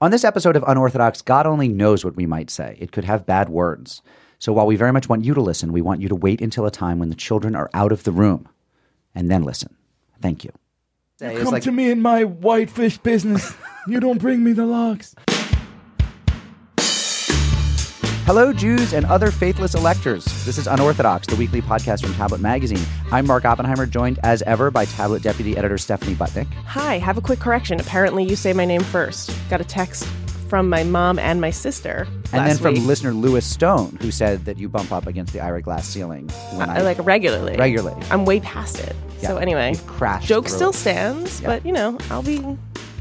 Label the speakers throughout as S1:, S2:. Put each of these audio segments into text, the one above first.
S1: On this episode of Unorthodox, God only knows what we might say. It could have bad words. So while we very much want you to listen, we want you to wait until a time when the children are out of the room and then listen. Thank you. It's
S2: Come
S1: like-
S2: to me in my whitefish business. you don't bring me the logs.
S1: Hello, Jews and other faithless electors. This is Unorthodox, the weekly podcast from Tablet Magazine. I'm Mark Oppenheimer, joined as ever by Tablet Deputy Editor Stephanie Butnick.
S3: Hi, have a quick correction. Apparently, you say my name first. Got a text from my mom and my sister.
S1: And then from
S3: week.
S1: listener Lewis Stone, who said that you bump up against the Ira Glass ceiling when I,
S3: I like regularly.
S1: Regularly.
S3: I'm way past it.
S1: Yeah,
S3: so anyway,
S1: you've crashed
S3: Joke
S1: through
S3: still stands,
S1: Yeah.
S3: but you know, I'll be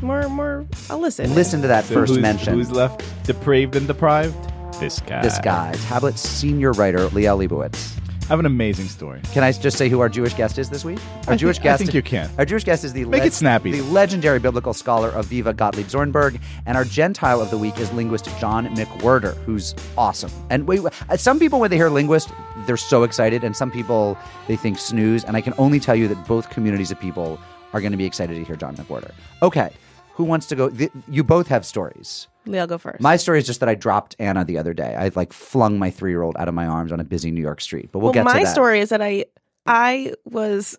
S3: more, more. I'll listen.
S1: listen to that
S2: So
S1: first
S2: who's,
S1: mention.
S2: Who's left depraved and deprived? This guy.
S1: this guy, Tablet senior writer Liel Leibowitz.
S2: I have an amazing story.
S1: Can I just say who our Jewish guest is this week? Our
S2: I
S1: Jewish
S2: think- I
S1: guest.
S2: think you can.
S1: Our Jewish guest is the
S2: Make it snappy.
S1: the legendary biblical scholar Aviva Gottlieb Zornberg, and our Gentile of the week is linguist John McWhorter, who's awesome. And we, uh, some people when they hear linguist, they're so excited, and some people they think snooze. And I can only tell you that both communities of people are going to be excited to hear John McWhorter. Okay, who wants to go? Th- you both have stories.
S3: Lee, I'll go first.
S1: My story is just that I dropped Anna the other day. I like flung my three year old out of my arms on a busy New York street. But we'll,
S3: well,
S1: get
S3: my
S1: to that.
S3: My story is that I, I was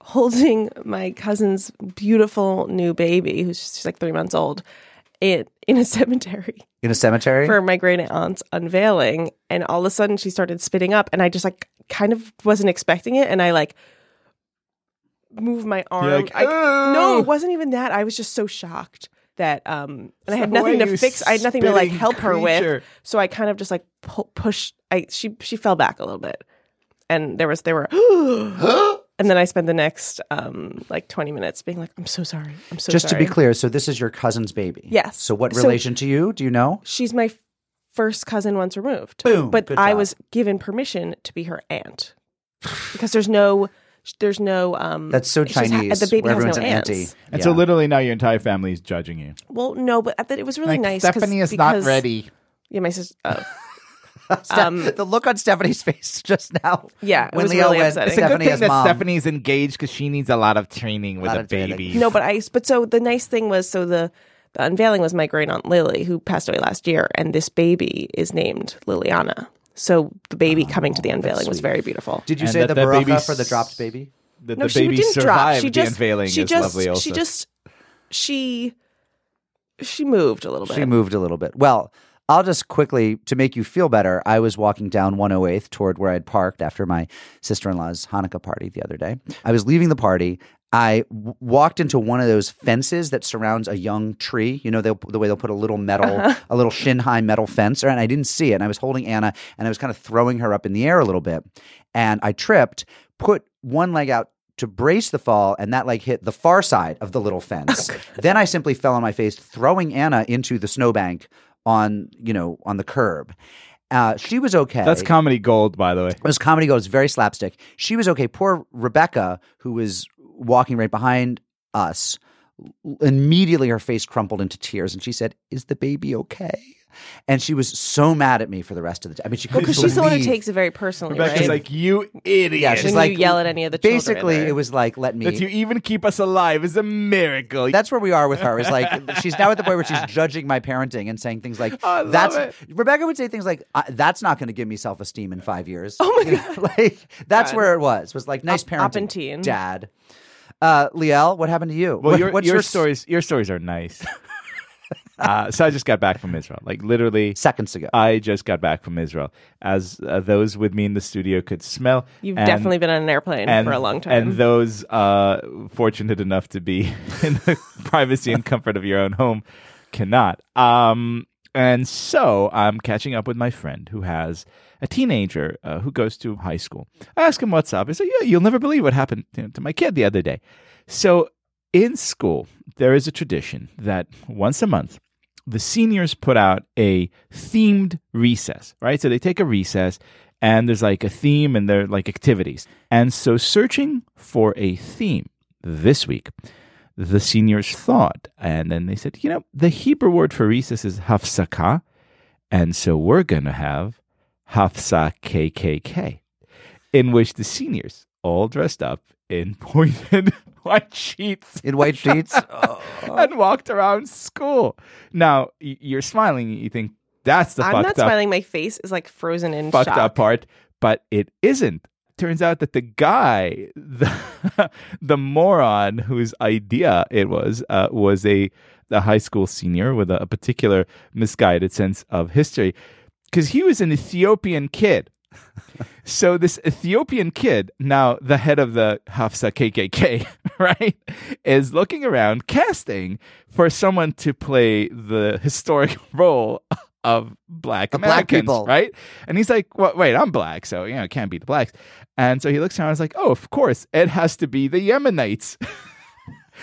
S3: holding my cousin's beautiful new baby, who's she's like three months old, in in a cemetery.
S1: in a cemetery.
S3: for my great aunt's unveiling and all of a sudden she started spitting up and I just like kind of wasn't expecting it and I like moved my arm.
S2: like,
S3: I, no, it wasn't even that. I was just so shocked that um and I had nothing to fix. I had nothing to like
S2: spitting
S3: help her with. So I kind of just like pu- pushed I she she fell back a little bit. And there was there were and then I spent the next um like 20 minutes being like I'm so sorry. I'm so
S1: Just
S3: sorry.
S1: to be clear, so this is your cousin's baby.
S3: Yes.
S1: So what
S3: So-
S1: relation to you? Do you know?
S3: she's my first cousin once removed.
S1: Boom.
S3: But
S1: Good
S3: I
S1: job.
S3: was given permission to be her aunt because there's no, there's no. Um,
S1: That's so
S3: it's just
S1: Chinese.
S3: the baby
S1: where
S3: has no
S1: everyone's an
S3: aunts.
S1: auntie.
S2: And
S1: Yeah.
S2: so literally now your entire family is judging you.
S3: Well, no, but I it was really
S2: like,
S3: nice. 'cause-
S2: Stephanie is not ready.
S3: Yeah, my sister. Oh.
S1: Ste-
S3: um,
S1: the look on Stephanie's face just now.
S3: Yeah, it
S1: when
S3: was
S1: Leo
S3: really
S1: went,
S3: upsetting.
S2: It's a good
S1: Stephanie
S2: thing that
S1: mom.
S2: Stephanie's engaged because she needs a lot of training with
S1: Lot
S2: a baby.
S3: No, but I. But so the nice thing was, so the the unveiling was my great aunt Lily, who passed away last year, and this baby is named Liliana. So the baby oh, coming to the unveiling was very beautiful.
S1: Did you
S2: And
S1: say
S2: that
S1: the
S2: that
S1: baracha
S2: baby
S1: for the dropped baby?
S2: That
S3: no,
S2: the
S3: she
S2: baby
S3: didn't
S2: survived
S3: drop. She
S2: the
S3: just
S2: unveiling
S3: she
S2: is
S3: just
S2: lovely also.
S3: she just she she moved a little bit.
S1: She moved a little bit. Well, I'll just quickly, to make you feel better, I was walking down 108th toward where I'd parked after my sister in law's Hanukkah party the other day. I was leaving the party. I w- walked into one of those fences that surrounds a young tree. You know, they'll, the way they'll put a little metal,
S3: Uh-huh.
S1: a little shin high metal fence, and I didn't see it. And I was holding Anna and I was kind of throwing her up in the air a little bit. And I tripped, put one leg out to brace the fall, and that leg hit the far side of the little fence. then I simply fell on my face, throwing Anna into the snowbank on you know on the curb. Uh, she was okay.
S2: That's comedy gold, by the way.
S1: It was comedy goes very slapstick. She was okay. Poor Rebecca, who was walking right behind us, immediately her face crumpled into tears, and she said, "Is the baby okay?" And she was so mad at me for the rest of the time. I mean, she
S3: because she's the one who takes it very personally,
S2: Rebecca's
S3: right?
S2: like, you idiot.
S1: Yeah, she's
S3: when
S1: like
S3: you yell at any of the children.
S1: Basically,
S3: or-
S1: it was like, "Let me."
S2: that you even keep us alive is a miracle.
S1: That's where we are with her. Is like she's now at the point where she's judging my parenting and saying things like,
S2: I love
S1: "That's."
S2: it.
S1: Rebecca would say things like, "Uh, "That's not going to give me self esteem in five years." Oh my god! like that's
S3: God.
S1: where it was. Was like nice
S3: Up-
S1: parenting,
S3: Appentine.
S1: Dad. Uh, Liel, what happened to you?
S2: well,
S1: What-
S2: your,
S1: what's
S2: your
S1: your
S2: stories your stories are nice. uh, so I just got back from Israel. Like literally
S1: seconds ago?
S2: I just got back from Israel. As uh, those with me in the studio could smell.
S3: You've
S2: and-
S3: definitely been on an airplane
S2: and,
S3: for a long time.
S2: And those uh, fortunate enough to be in the privacy and comfort of your own home cannot. Um, and so I'm catching up with my friend who has a teenager uh, who goes to high school. I ask him what's up. He's like, "Yeah, you'll never believe what happened to, to my kid the other day." So in school, there is a tradition that once a month the seniors put out a themed recess, right? So they take a recess and there's like a theme and there are like activities. And so searching for a theme this week, the seniors thought, and then they said, you know, the Hebrew word for recess is hafsaka, and so we're going to have hafsa KKK, in which the seniors all dressed up in pointed white sheets
S1: in white sheets. Oh.
S2: and walked around school. Now you're smiling. You think that's the
S3: I'm
S2: fucked
S3: not
S2: up,
S3: smiling. My face is like frozen in
S2: fucked
S3: shock.
S2: up part, but it isn't. Turns out that the guy, the the moron whose idea it was, uh, was a a high school senior with a, a particular misguided sense of history, because he was an Ethiopian kid. So this Ethiopian kid, now the head of the Hafsa KKK, right, is looking around casting for someone to play the historic role of black
S1: Of black
S2: Americans,
S1: people.
S2: right? And he's like, well, "Wait, I'm black, so you know, it can't be the blacks." And so he looks around and is like, "Oh, of course, it has to be the Yemenites."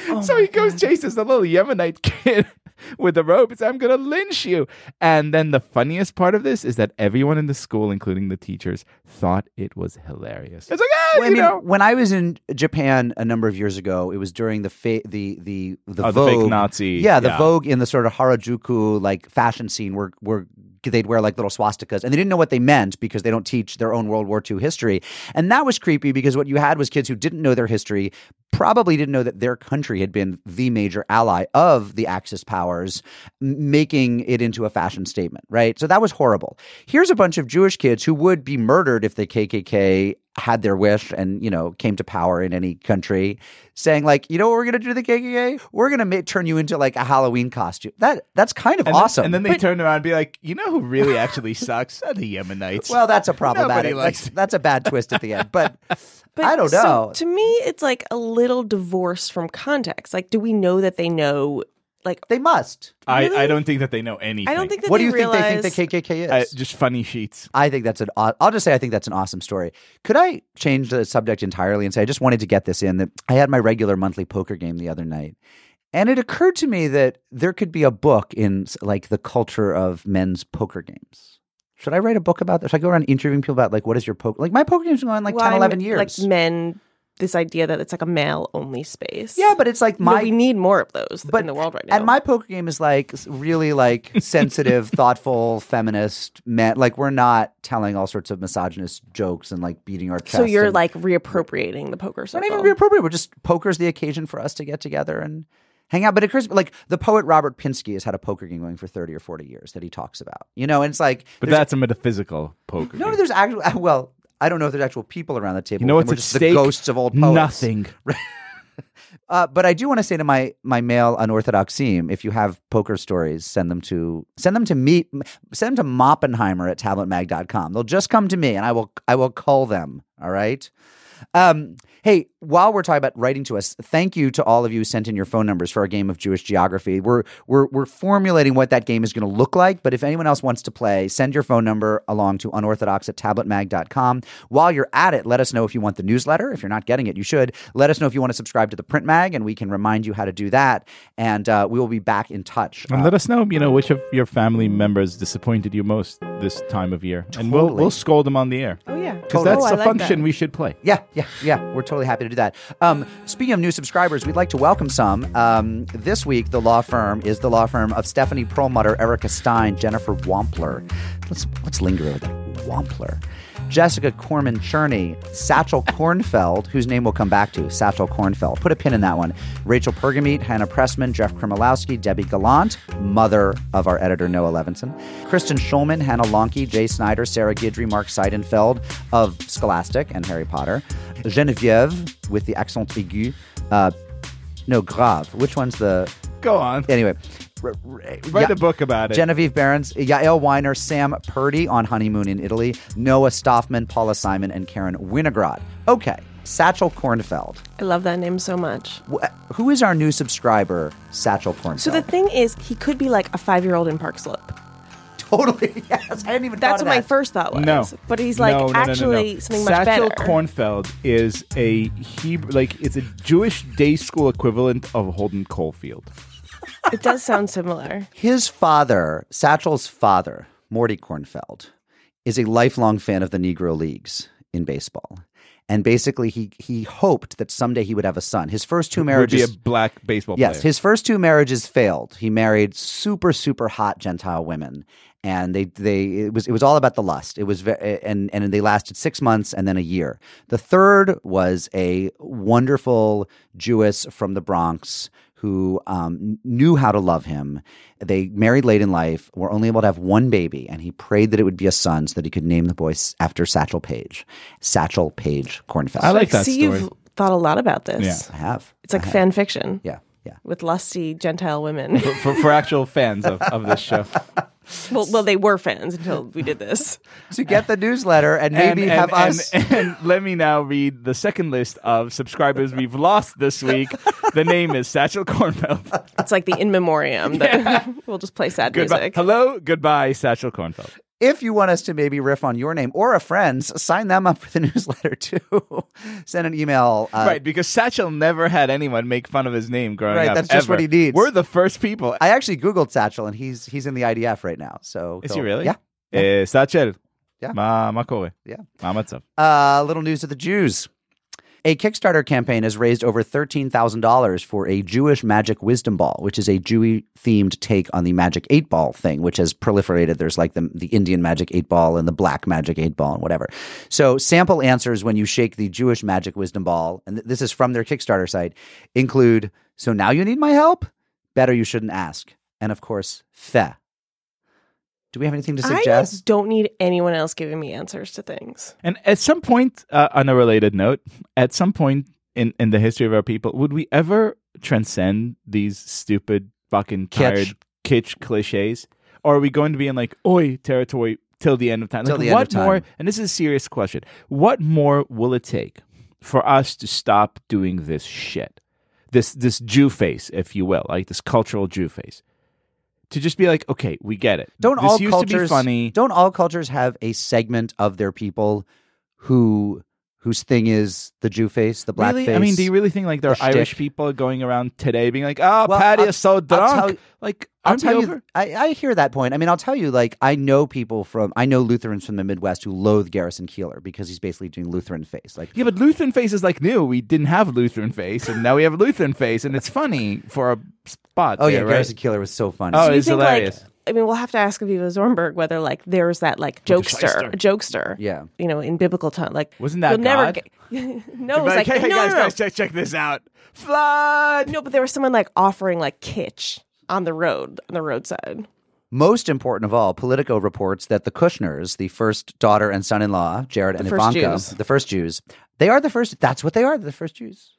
S3: Oh
S2: so he goes
S3: God.
S2: chases the little Yemenite kid with the rope and says, I'm gonna lynch you. And then the funniest part of this is that everyone in the school, including the teachers, thought it was hilarious. It's like, ah,
S1: Well, I
S2: you
S1: mean,
S2: know.
S1: when I was in Japan a number of years ago, it was during the fa- the the the
S2: Oh, the
S1: Vogue.
S2: fake Nazi.
S1: Yeah, the
S2: Yeah.
S1: Vogue in the sort of Harajuku like fashion scene where where they'd wear like little swastikas and they didn't know what they meant because they don't teach their own World War II history. And that was creepy because what you had was kids who didn't know their history, probably didn't know that their country had been the major ally of the Axis powers, making it into a fashion statement, right? So that was horrible. Here's a bunch of Jewish kids who would be murdered if the KKK had their wish and you know came to power in any country saying like you know what we're going to do to the KKK we're going to ma- turn you into like a Halloween costume that that's kind of
S2: And then-
S1: awesome
S2: and then they turn around and be like, you know who really actually sucks? Are the Yemenites.
S1: well that's a problematic
S2: Nobody likes
S1: that's, that's a bad twist at the end but
S3: But
S1: I don't
S3: so
S1: know.
S3: to me, it's like a little divorced from context. Like, do we know that they know? Like,
S1: they must
S2: I,
S3: really?
S2: I don't think that they know anything.
S3: I don't think that
S1: what
S3: they
S1: do you
S3: realize.
S1: think they think the KKK
S2: Uh,
S1: is
S2: just funny sheets.
S1: I think that's an. aw- I'll just say I think that's an awesome story. Could I change the subject entirely and say I just wanted to get this in that I had my regular monthly poker game the other night, and it occurred to me that there could be a book in like the culture of men's poker games. Should I write a book about this? Should I go around interviewing people about like what is your poker? Like my poker game's been going like
S3: Well,
S1: 10, 11 years.
S3: Like men, this idea that it's like a male only space.
S1: yeah, but it's like
S3: No, we need more of those
S1: but
S3: in the world right now.
S1: And my poker game is like really like sensitive, thoughtful, feminist men. Like we're not telling all sorts of misogynist jokes and like beating our chests.
S3: so you're
S1: and-
S3: like reappropriating the poker
S1: It's
S3: circle.
S1: not even reappropriate. We're just poker's the occasion for us to get together and hang out. But it occurs like the poet Robert Pinsky has had a poker game going for thirty or forty years that he talks about. You know, and it's like
S2: But that's a metaphysical poker.
S1: no,
S2: game.
S1: there's actual. Well, I don't know if there's actual people around the table.
S2: You know what's at
S1: just
S2: stake?
S1: the ghosts of old poets.
S2: Nothing.
S1: Uh, but I do want to say to my my male unorthodox team, if you have poker stories, send them to send them to me send them to Moppenheimer at tabletmag.com. They'll just come to me and I will I will call them. All right. Um, hey, while we're talking about writing to us, thank you to all of you who sent in your phone numbers for our game of Jewish geography. We're we're we're formulating what that game is going to look like, but if anyone else wants to play, send your phone number along to unorthodox at tabletmag.com. While you're at it, let us know if you want the newsletter. If you're not getting it, you should. Let us know if you want to subscribe to the print mag, and we can remind you how to do that. And uh, we will be back in touch.
S2: And
S1: Uh,
S2: let us know, you know, which of your family members disappointed you most this time of year, and we'll we'll scold them on the air
S3: oh yeah,
S2: because
S1: Totally.
S2: that's
S3: oh, I
S2: the
S3: like
S2: function
S3: that.
S2: we should play.
S1: Yeah, yeah, yeah. We're totally happy to do that. Um, speaking of new subscribers, we'd like to welcome some. Um, this week, the law firm is the law firm of Stephanie Perlmutter, Erica Stein, Jennifer Wampler. Let's let's linger over that Wampler. Jessica Corman Cherney, Satchel Kornfeld, whose name we'll come back to, Satchel Kornfeld. Put a pin in that one. Rachel Pergamete, Hannah Pressman, Jeff Krimolowski, Debbie Gallant, mother of our editor Noah Levinson, Kristen Schulman, Hannah Lonke, Jay Snyder, Sarah Gidry, Mark Seidenfeld of Scholastic and Harry Potter, Genevieve with the accent aigu, uh, no, grave. Which one's the.
S2: Go on,
S1: Anyway. R- r-
S2: write
S1: yeah.
S2: a book about it.
S1: Genevieve Behrens, Yael Weiner, Sam Purdy on Honeymoon in Italy, Noah Stoffman, Paula Simon, and Karen Winograd. Okay, Satchel Kornfeld.
S3: I love that name so much.
S1: Who is our new subscriber, Satchel Kornfeld?
S3: So the thing is, he could be like a five year old in Park Slope.
S1: totally, yes, I hadn't even
S3: That's what
S1: of
S3: my first thought was.
S2: No,
S3: but he's like
S2: No, no, no, no, no.
S3: actually something much better.
S2: Satchel
S3: better.
S2: Kornfeld is a Hebrew, like it's a Jewish day school equivalent of Holden Caulfield.
S3: It does sound similar.
S1: His father, Satchel's father, Morty Kornfeld, is a lifelong fan of the Negro Leagues in baseball. and basically he he hoped that someday he would have a son. His first two marriages
S2: Would be
S1: marriages,
S2: a black baseball
S1: yes,
S2: player.
S1: his first two marriages failed. He married super super hot Gentile women, and they they it was it was all about the lust. It was ve- and and they lasted six months and then a year. The third was a wonderful Jewess from the Bronx who um, knew how to love him. They married late in life, were only able to have one baby, and he prayed that it would be a son so that he could name the boy after Satchel Paige. Satchel Paige Kornfeld.
S2: I like that
S3: See,
S2: story.
S3: you've thought a lot about this.
S2: Yeah.
S1: I have.
S3: It's like fan fiction
S1: Yeah, yeah.
S3: with lusty Gentile women.
S2: for, for actual fans of, of this show.
S3: well, well, they were fans until we did this.
S1: To get the newsletter and maybe
S2: and,
S1: have
S2: and,
S1: us.
S2: And, and let me now read the second list of subscribers we've lost this week. The name is Satchel Kornfeld.
S3: It's like the in memoriam that we'll just play sad
S2: Goodbye.
S3: music.
S2: Hello, goodbye, Satchel Kornfeld.
S1: If you want us to maybe riff on your name or a friend's, sign them up for the newsletter too. Send an email. Uh,
S2: right, because Satchel never had anyone make fun of his name growing
S1: Right,
S2: up.
S1: Right, that's just
S2: ever.
S1: what he needs.
S2: We're the first people.
S1: I actually googled Satchel, and he's he's in the IDF right now. So
S2: Is
S1: go-
S2: he really?
S1: Yeah.
S2: Eh, Satchel.
S1: Yeah.
S2: Ma, ma kore.
S1: Yeah.
S2: Ma.
S1: Uh, little news of the Jews. A Kickstarter campaign has raised over $13,000 for a Jewish magic wisdom ball, which is a Jewy themed take on the magic eight ball thing, which has proliferated. There's like the, the Indian magic eight ball and the black magic eight ball and whatever. So, sample answers when you shake the Jewish magic wisdom ball, and th- this is from their Kickstarter site, include So now you need my help? Better you shouldn't ask. And of course, fe. Do we have anything to suggest?
S3: I
S1: suggest?
S3: don't need anyone else giving me answers to things.
S2: And at some point, uh, on a related note, at some point in, in the history of our people, would we ever transcend these stupid, fucking tired, kitsch cliches? Or are we going to be in like oi territory till the end of time?
S1: Till
S2: Like,
S1: the end
S2: what
S1: of time.
S2: more? And this is a serious question. What more will it take for us to stop doing this shit? This this Jew face, if you will, like this cultural Jew face. To just be like, okay, we get it.
S1: don't
S2: this
S1: all cultures
S2: funny?
S1: Don't all cultures have a segment of their people who whose thing is the Jew face, the black
S2: really?
S1: face?
S2: I mean, do you really think like there are
S1: the
S2: Irish people going around today being like, "Oh,
S1: Well,
S2: Patty
S1: I'll-
S2: is so
S1: I'll tell
S2: drunk"?
S1: you-
S2: like,
S1: I'll
S2: aren't
S1: tell
S2: over?
S1: you, I, I hear that point. I mean, I'll tell you, like, I know people from, I know Lutherans from the Midwest who loathe Garrison Keillor because he's basically doing Lutheran face. Like,
S2: Yeah, but Lutheran face is like new. We didn't have Lutheran face, and now we have a Lutheran face, and it's funny for a spot.
S1: oh yeah,
S2: right?
S1: Garrison Keillor was so funny.
S2: Oh,
S3: Do you
S2: it's
S3: think
S2: hilarious.
S3: like I mean, we'll have to ask Aviva Zornberg whether like there's that like jokester,
S2: Jokester.
S3: jokester.
S1: Yeah.
S3: You know, in biblical time, like
S2: Wasn't that
S3: you'll never
S2: God?
S3: get. no, it was
S2: like,
S3: like,
S2: hey, hey,
S3: no,
S2: guys,
S3: no, no.
S2: guys, check, check this out. Flood.
S3: No, but there was someone like offering like kitsch on the road, on the roadside.
S1: Most important of all, Politico reports that the Kushners, the first daughter and son-in-law, Jared and Ivanka,
S3: Jews.
S1: the first Jews, they are the first. That's what they are. The first Jews.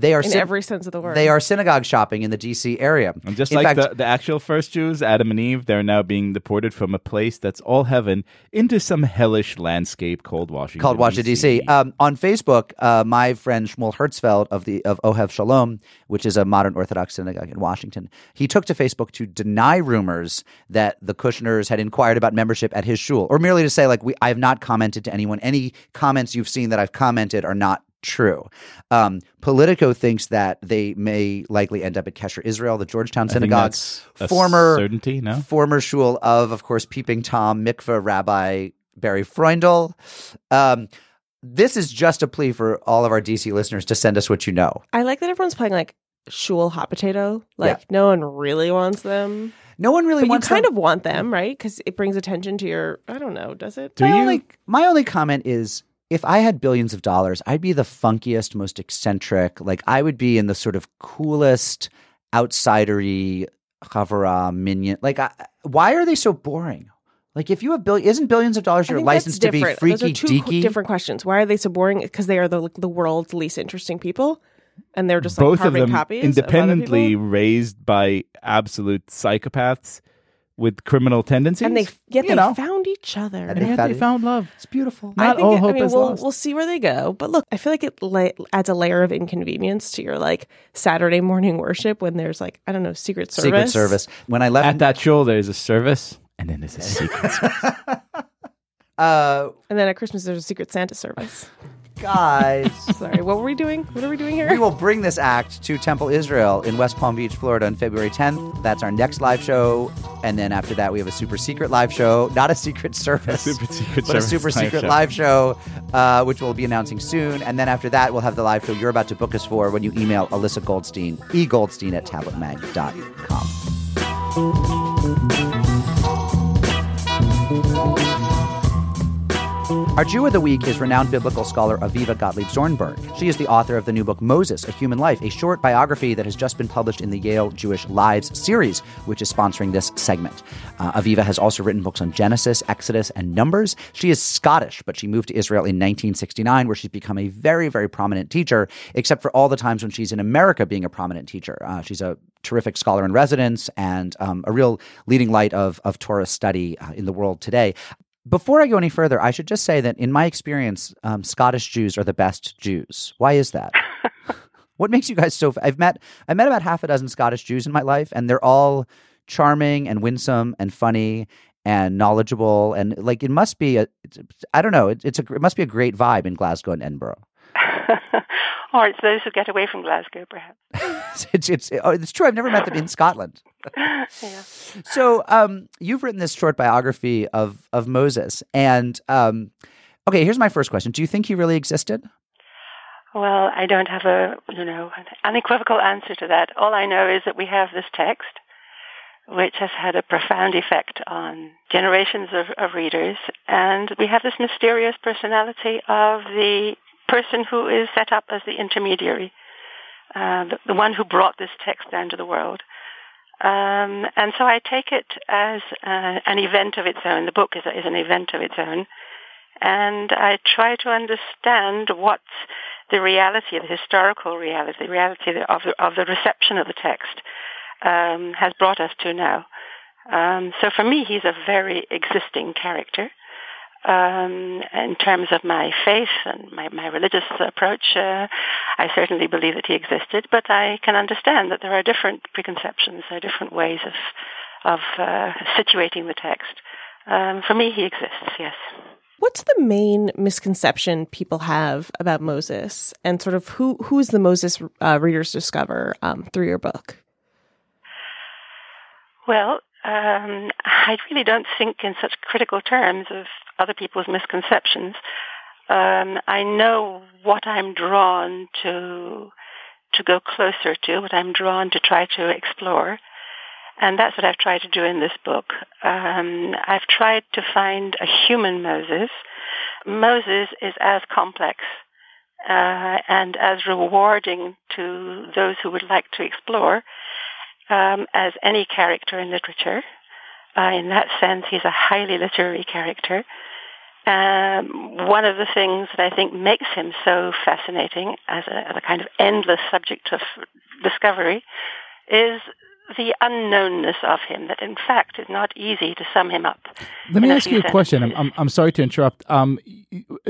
S1: They are
S3: In
S1: syn-
S3: every sense of the word.
S1: They are synagogue shopping in the D.C. area.
S2: And just
S1: In
S2: like
S1: fact,
S2: the, the actual first Jews, Adam and Eve, they're now being deported from a place that's all heaven into some hellish landscape called Washington.
S1: called Washington D.C. Um, on Facebook, uh, my friend Shmuel Herzfeld of the of Ohev Shalom, which is a modern Orthodox synagogue in Washington, he took to Facebook to deny rumors that the Kushners had inquired about membership at his shul, or merely to say like we I have not commented to anyone. Any comments you've seen that I've commented are not true. Um, Politico thinks that they may likely end up at Kesher Israel, the Georgetown
S2: I think
S1: synagogue,
S2: that's a
S1: former
S2: certainty, no?
S1: former shul of, of course, Peeping Tom, mikveh Rabbi Barry Freundel. Um, this is just a plea for all of our DC listeners to send us what you know.
S3: I like that everyone's playing like shul hot potato. Like no one really wants them,
S1: No one really
S3: but you kind
S1: them-
S3: of want them, right? Because it brings attention to your. I don't know. Does it?
S2: Do
S1: my
S2: you?
S1: Only, my only comment is if I had billions of dollars, I'd be the funkiest, most eccentric. Like I would be in the sort of coolest, outsidery chavurah minyan. Like, I, why are they so boring? Like, if you have billion, isn't billions of dollars your license
S3: that's
S1: to be freaky
S3: Those are two qu-
S1: deaky?
S3: different questions. Why are they so boring? Because they are the the world's least interesting people, and they're just like
S2: Both of them
S3: copies of
S2: independently
S3: people.
S2: raised by absolute psychopaths with criminal tendencies.
S3: and they yet
S2: you
S3: they
S2: know.
S3: found each other.
S1: And
S2: And
S1: they
S2: yet
S1: found
S2: they found love.
S1: It's beautiful.
S2: Not
S3: I think
S2: all
S3: it-
S2: hope
S3: I mean,
S2: is
S3: we'll,
S2: lost.
S3: We'll see where they go. But look, I feel like it la- adds a layer of inconvenience to your like Saturday morning worship when there's like I don't know secret service.
S1: Secret Service. When I left
S2: At that show, there's a service, and then there's a secret.
S1: Uh,
S3: and then at Christmas there's a secret Santa service.
S1: Guys.
S3: Sorry, what were we doing? What are we doing here?
S1: We will bring this act to Temple Israel in West Palm Beach, Florida on February 10th. That's our next live show. And then after that, we have a super secret live show. Not a secret service.
S2: super secret
S1: but a
S2: service
S1: super
S2: live
S1: secret
S2: show.
S1: live show, uh, which we'll be announcing soon. And then after that, we'll have the live show you're about to book us for when you email Alyssa Goldstein, egoldstein at tabletmag.com. Our Jew of the Week is renowned biblical scholar Aviva Gottlieb Zornberg. She is the author of the new book Moses, A Human Life, a short biography that has just been published in the Yale Jewish Lives series, which is sponsoring this segment. Uh, Aviva has also written books on Genesis, Exodus, and Numbers. She is Scottish, but she moved to Israel in 1969, where she's become a very, very prominent teacher, except for all the times when she's in America being a prominent teacher. Uh, she's a terrific scholar in residence and um, a real leading light of, of Torah study uh, in the world today. Before I go any further, I should just say that in my experience, um, Scottish Jews are the best Jews. Why is that? what makes you guys so? F- I've met I met about half a dozen Scottish Jews in my life, and they're all charming and winsome and funny and knowledgeable and like it must be a it's, I don't know it, it's a it must be a great vibe in Glasgow and Edinburgh.
S4: or it's those who get away from Glasgow, perhaps.
S1: it's it's oh, it's true. I've never met them in Scotland.
S4: yeah.
S1: So, um, you've written this short biography of of Moses, and um, okay, here's my first question: Do you think he really existed?
S4: Well, I don't have a you know an unequivocal answer to that. All I know is that we have this text, which has had a profound effect on generations of, of readers, and we have this mysterious personality of the person who is set up as the intermediary, uh, the, the one who brought this text down to the world. Um, and so I take it as uh, an event of its own. The book is, is an event of its own. And I try to understand what the reality, the historical reality, the reality of the, of the reception of the text um, has brought us to now. Um, so for me, he's a very existing character. Um, in terms of my faith and my, my religious approach, uh, I certainly believe that he existed, but I can understand that there are different preconceptions, there are different ways of, of uh, situating the text. Um, for me, he exists, yes.
S3: What's the main misconception people have about Moses, and sort of who who's the Moses uh, readers discover um, through your book?
S4: Well, um, I really don't think in such critical terms of other people's misconceptions. Um, I know what I'm drawn to to go closer to, what I'm drawn to try to explore. And that's what I've tried to do in this book. Um, I've tried to find a human Moses. Moses is as complex uh, and as rewarding to those who would like to explore um, as any character in literature. Uh, in that sense, he's a highly literary character. Um, one of the things that I think makes him so fascinating as a, as a kind of endless subject of discovery is the unknownness of him, that in fact it's not easy to sum him up.
S2: Let me ask you a question. I'm. I'm, I'm sorry to interrupt. Um,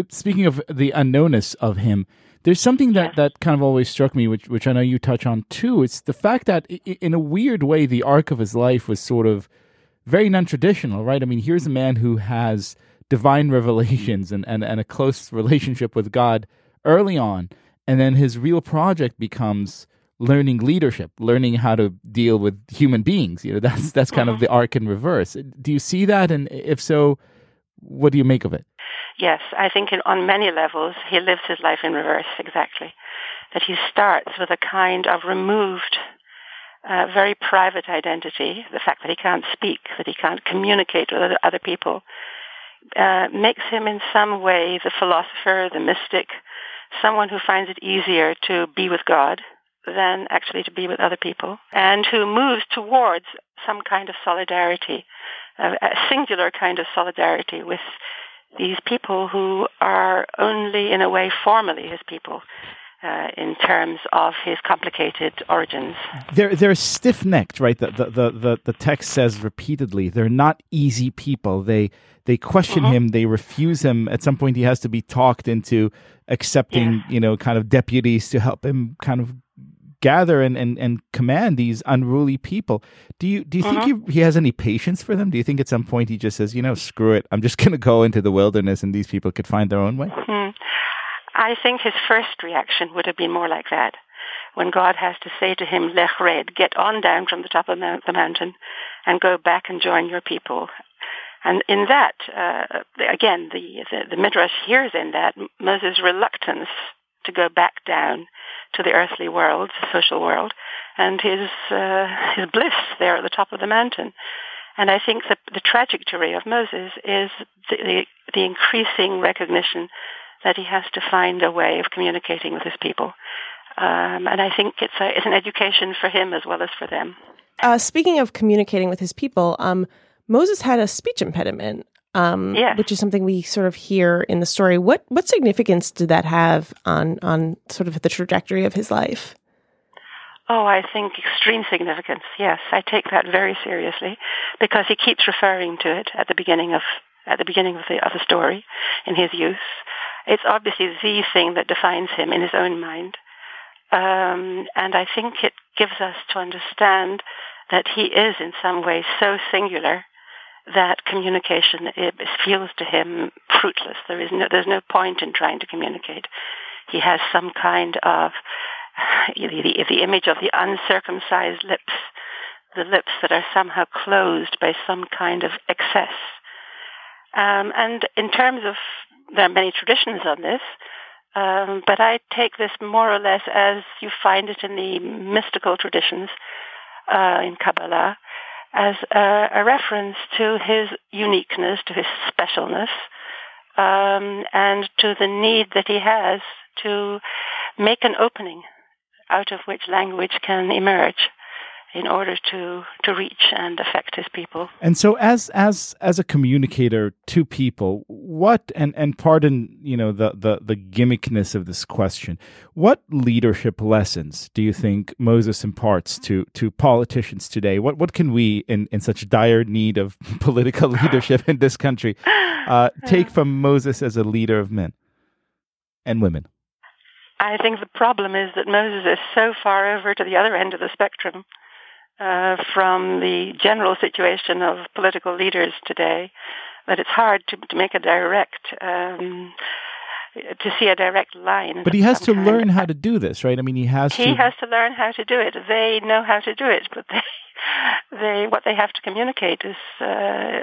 S2: speaking of the unknownness of him, there's something that,
S4: Yes.
S2: that kind of always struck me, which which I know you touch on too. It's the fact that, in a weird way, the arc of his life was sort of very non-traditional, right? I mean, here's a man who has divine revelations and, and, and a close relationship with God early on, and then his real project becomes learning leadership, learning how to deal with human beings. You know, that's that's kind of the arc in reverse. Do you see that? And if so, what do you make of it?
S4: Yes, I think in, on many levels he lives his life in reverse, exactly. That he starts with a kind of removed, uh, very private identity, the fact that he can't speak, that he can't communicate with other, other people, uh, makes him in some way the philosopher, the mystic, someone who finds it easier to be with God than actually to be with other people, and who moves towards some kind of solidarity, a, a singular kind of solidarity with these people who are only in a way formally his people uh, in terms of his complicated origins.
S2: They're they're stiff necked, right? The, the the the the text says repeatedly they're not easy people. They they question him. They refuse him. At some point, he has to be talked into accepting, you know, kind of deputies to help him kind of gather and, and, and command these unruly people. Do you do you think he, he has any patience for them? Do you think at some point he just says, you know, screw it, I'm just going to go into the wilderness and these people could find their own way?
S4: Hmm. I think his first reaction would have been more like that. When God has to say to him, Lech red, get on down from the top of the mountain and go back and join your people. And in that, uh, again, the, the, the Midrash hears in that Moses' reluctance to go back down to the earthly world, the social world, and his uh, his bliss there at the top of the mountain. And I think the, the trajectory of Moses is the, the, the increasing recognition that he has to find a way of communicating with his people. Um, and I think it's, a, it's an education for him as well as for them.
S3: Uh, speaking of communicating with his people, um, Moses had a speech impediment, um,
S4: yes.
S3: which is something we sort of hear in the story. What what significance did that have on on sort of the trajectory of his life?
S4: Oh, I think extreme significance. Yes, I take that very seriously because he keeps referring to it at the beginning of at the beginning of the of the story in his youth. It's obviously the thing that defines him in his own mind, um, and I think it gives us to understand that he is in some way so singular that communication feels to him fruitless. There is no there's no point in trying to communicate. He has some kind of the, the image of the uncircumcised lips, the lips that are somehow closed by some kind of excess. Um, and in terms of, there are many traditions on this, um, but I take this more or less as you find it in the mystical traditions uh, in Kabbalah, as a, a, reference to his uniqueness, to his specialness, um, and to the need that he has to make an opening out of which language can emerge in order to to reach and affect his people.
S2: And so as as as a communicator to people, what and and pardon, you know, the the the gimmickness of this question, what leadership lessons do you think Moses imparts to to politicians today? What what can we in in such dire need of political leadership in this country uh, take from Moses as a leader of men and women?
S4: I think the problem is that Moses is so far over to the other end of the spectrum uh, from the general situation of political leaders today that it's hard to, to make a direct um, to see a direct line.
S2: But he has to learn how to do this, right? I mean, he has
S4: he
S2: to.
S4: He has to learn how to do it. They know how to do it, but they, they what they have to communicate is uh,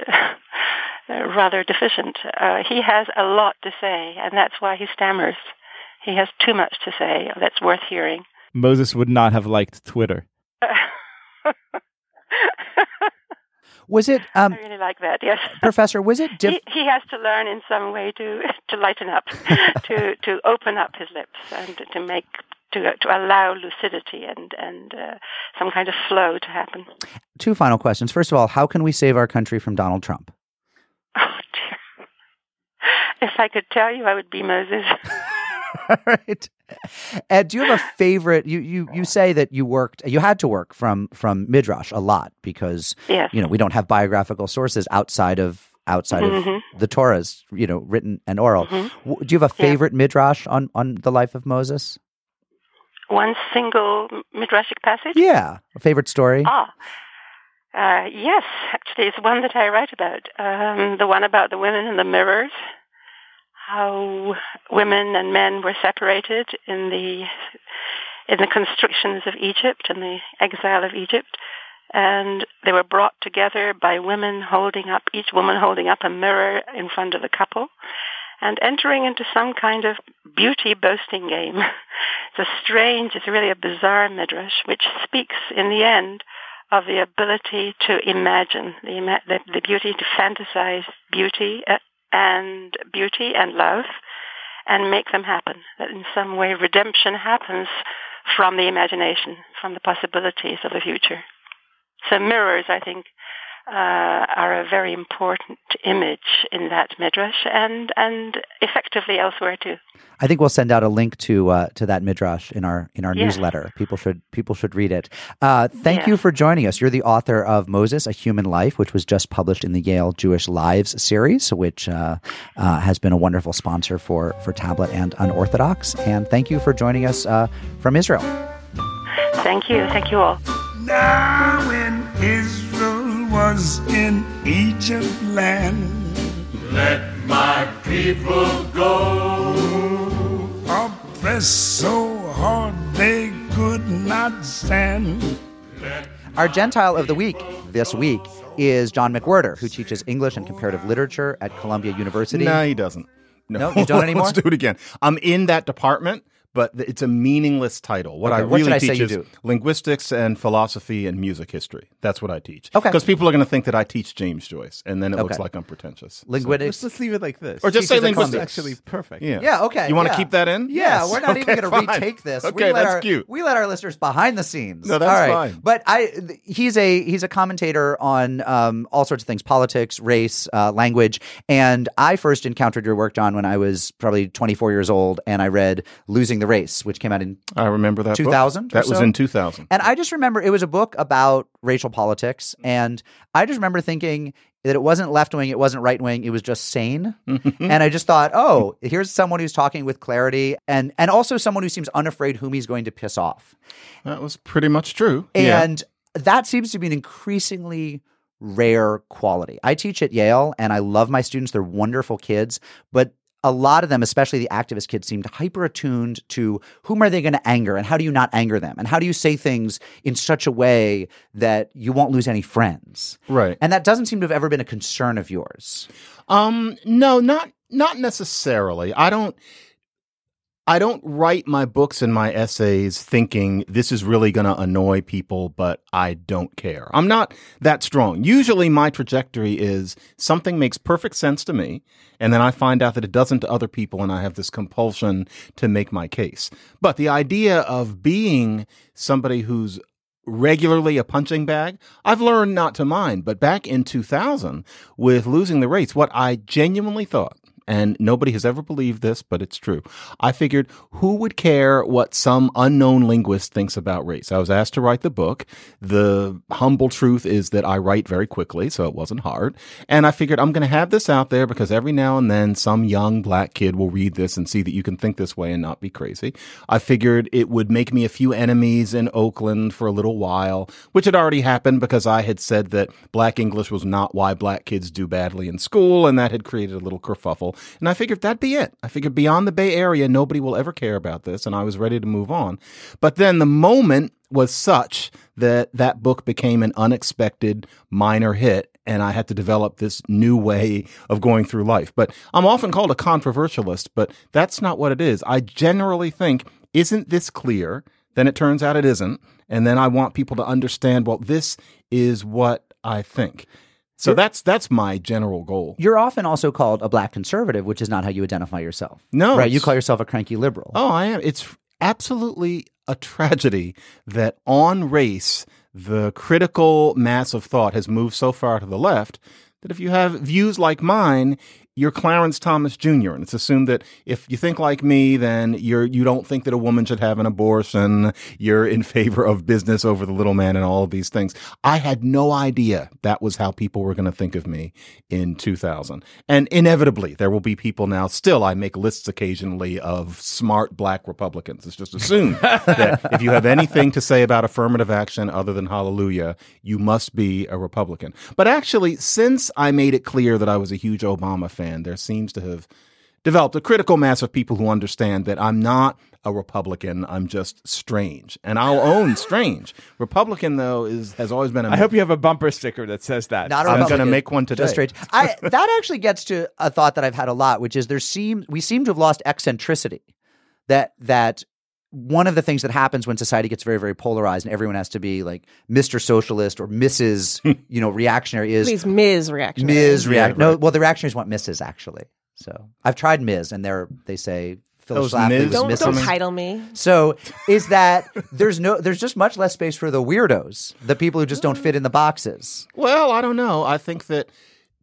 S4: rather deficient. Uh, he has a lot to say, and that's why he stammers. He has too much to say that's worth hearing.
S2: Moses would not have liked Twitter.
S1: Was it? Um,
S4: I really like that. Yes,
S1: Professor. Was it?
S4: Diff- he, he, has to learn in some way to to lighten up, to to open up his lips and to make to to allow lucidity and and uh, some kind of flow to happen.
S1: Two final questions. First of all, how can we save our country from Donald Trump?
S4: Oh dear! If I could tell you, I would be Moses.
S1: All right. Ed, do you have a favorite? You, you you say that you worked, you had to work from from midrash a lot because
S4: yes.
S1: you know we don't have biographical sources outside of outside
S4: mm-hmm.
S1: of the Torahs, you know, written and oral. Mm-hmm. Do you have a favorite yeah. midrash on on the life of Moses?
S4: One single midrashic passage.
S1: Yeah, a favorite story.
S4: Ah. Uh, yes, actually, it's one that I write about. Um, the one about the women in the mirrors how women and men were separated in the in the constrictions of Egypt and the exile of Egypt, and they were brought together by women holding up each woman holding up a mirror in front of the couple, and entering into some kind of beauty boasting game. it's a strange, it's really a bizarre midrash, which speaks in the end of the ability to imagine, the, the, the beauty to fantasize beauty uh, and beauty and love and make them happen. That in some way redemption happens from the imagination, from the possibilities of the future. So mirrors, I think, uh, are a very important image in that midrash and and effectively elsewhere too.
S1: I think we'll send out a link to uh, to that midrash in our in our
S4: yes.
S1: newsletter. People should people should read it. Uh, thank
S4: yes.
S1: you for joining us. You're the author of Moses: A Human Life, which was just published in the Yale Jewish Lives series, which uh, uh, has been a wonderful sponsor for for Tablet and Unorthodox. And thank you for joining us uh, from Israel.
S4: Thank you. Thank you all.
S5: Now in Israel was in Egypt land.
S6: Let my people go.
S5: pressed so hard they could not stand.
S1: Our Gentile of the Week this week is John McWhorter, who teaches English and comparative literature at Columbia University.
S6: No, he doesn't.
S1: No, you don't anymore?
S6: Let's do it again. I'm in that department, but it's a meaningless title. What
S1: Okay,
S6: I really
S1: should I
S6: teach
S1: say you
S6: is
S1: do?
S6: linguistics and philosophy and music history. That's what I teach.
S1: Okay.
S6: Because people are going to think that I teach James Joyce, and then it looks like I'm pretentious.
S1: Linguistics.
S2: Let's, let's leave it like this.
S6: Or just say
S1: Teachers at
S6: linguistics.
S2: actually perfect.
S6: Yeah.
S1: Yeah, okay.
S6: You want to
S1: yeah.
S6: keep that in?
S1: Yeah,
S6: Yes.
S1: we're not even going to retake this. we
S6: Okay,
S1: let
S6: that's
S1: our,
S6: cute.
S1: We let our listeners behind the scenes.
S6: No, that's
S1: All right.
S6: fine.
S1: But I, th- he's a he's a commentator on um, all sorts of things: politics, race, uh, language. And I first encountered your work, John, when I was probably 24 years old, and I read "Losing the Race," which came out in
S6: I remember that.
S1: 2000 or
S6: That was
S1: so?
S6: in 2000.
S1: And I just remember it was a book about racial politics. And I just remember thinking that it wasn't left wing, it wasn't right wing, it was just sane. and I just thought, oh, here's someone who's talking with clarity and, and also someone who seems unafraid whom he's going to piss off.
S6: That was pretty much true. Yeah.
S1: And that seems to be an increasingly rare quality. I teach at Yale and I love my students. They're wonderful kids, but a lot of them, especially the activist kids, seemed hyper attuned to whom are they going to anger and how do you not anger them? And how do you say things in such a way that you won't lose any friends?
S6: Right.
S1: And that doesn't seem to have ever been a concern of yours.
S6: Um, no, not not necessarily. I don't. I don't write my books and my essays thinking this is really going to annoy people, but I don't care. I'm not that strong. Usually my trajectory is something makes perfect sense to me, and then I find out that it doesn't to other people, and I have this compulsion to make my case. But the idea of being somebody who's regularly a punching bag, I've learned not to mind. But back in 2000, with losing the race, what I genuinely thought, and nobody has ever believed this, but it's true. I figured who would care what some unknown linguist thinks about race? I was asked to write the book. The humble truth is that I write very quickly, so it wasn't hard. And I figured I'm going to have this out there because every now and then some young black kid will read this and see that you can think this way and not be crazy. I figured it would make me a few enemies in Oakland for a little while, which had already happened because I had said that black English was not why black kids do badly in school, and that had created a little kerfuffle. And I figured that'd be it. I figured beyond the Bay Area, nobody will ever care about this, and I was ready to move on. But then the moment was such that that book became an unexpected minor hit and I had to develop this new way of going through life. But I'm often called a controversialist, but that's not what it is. I generally think, isn't this clear? Then it turns out it isn't. And then I want people to understand, well, this is what I think. So that's that's my general goal.
S1: You're often also called a black conservative, which is not how you identify yourself.
S6: No,
S1: Right. You call yourself a cranky liberal.
S6: Oh, I am. It's absolutely a tragedy that on race, the critical mass of thought has moved so far to the left that if you have views like mine, you're Clarence Thomas Jr. And it's assumed that if you think like me, then you're you don't think that a woman should have an abortion. You're in favor of business over the little man and all of these things. I had no idea that was how people were going to think of me in 2000. And inevitably, there will be people now. Still, I make lists occasionally of smart black Republicans. It's just assumed that if you have anything to say about affirmative action other than hallelujah, you must be a Republican. But actually, since I made it clear that I was a huge Obama fan, there seems to have developed a critical mass of people who understand that I'm not a Republican. I'm just strange, and I'll own strange. Republican though is has always been. a
S2: I hope you have a bumper sticker that says that.
S1: Not a
S6: I'm gonna make one today.
S1: Just straight. I that actually gets to a thought that I've had a lot, which is there seem we seem to have lost eccentricity. That that one of the things that happens when society gets very very polarized and everyone has to be like Mr. Socialist or Mrs. you know reactionary is
S3: Please, Ms. reaction.
S1: Ms. React.
S6: Yeah,
S1: No, well the reactionaries want Mrs. actually. So I've tried Ms. and they're they say Phyllis
S6: Those
S1: Schlafly
S6: Ms.
S1: was
S3: Don't,
S1: missing.
S3: don't title me.
S1: So is that there's no there's just much less space for the weirdos, the people who just don't mm. fit in the boxes.
S6: Well, I don't know. I think that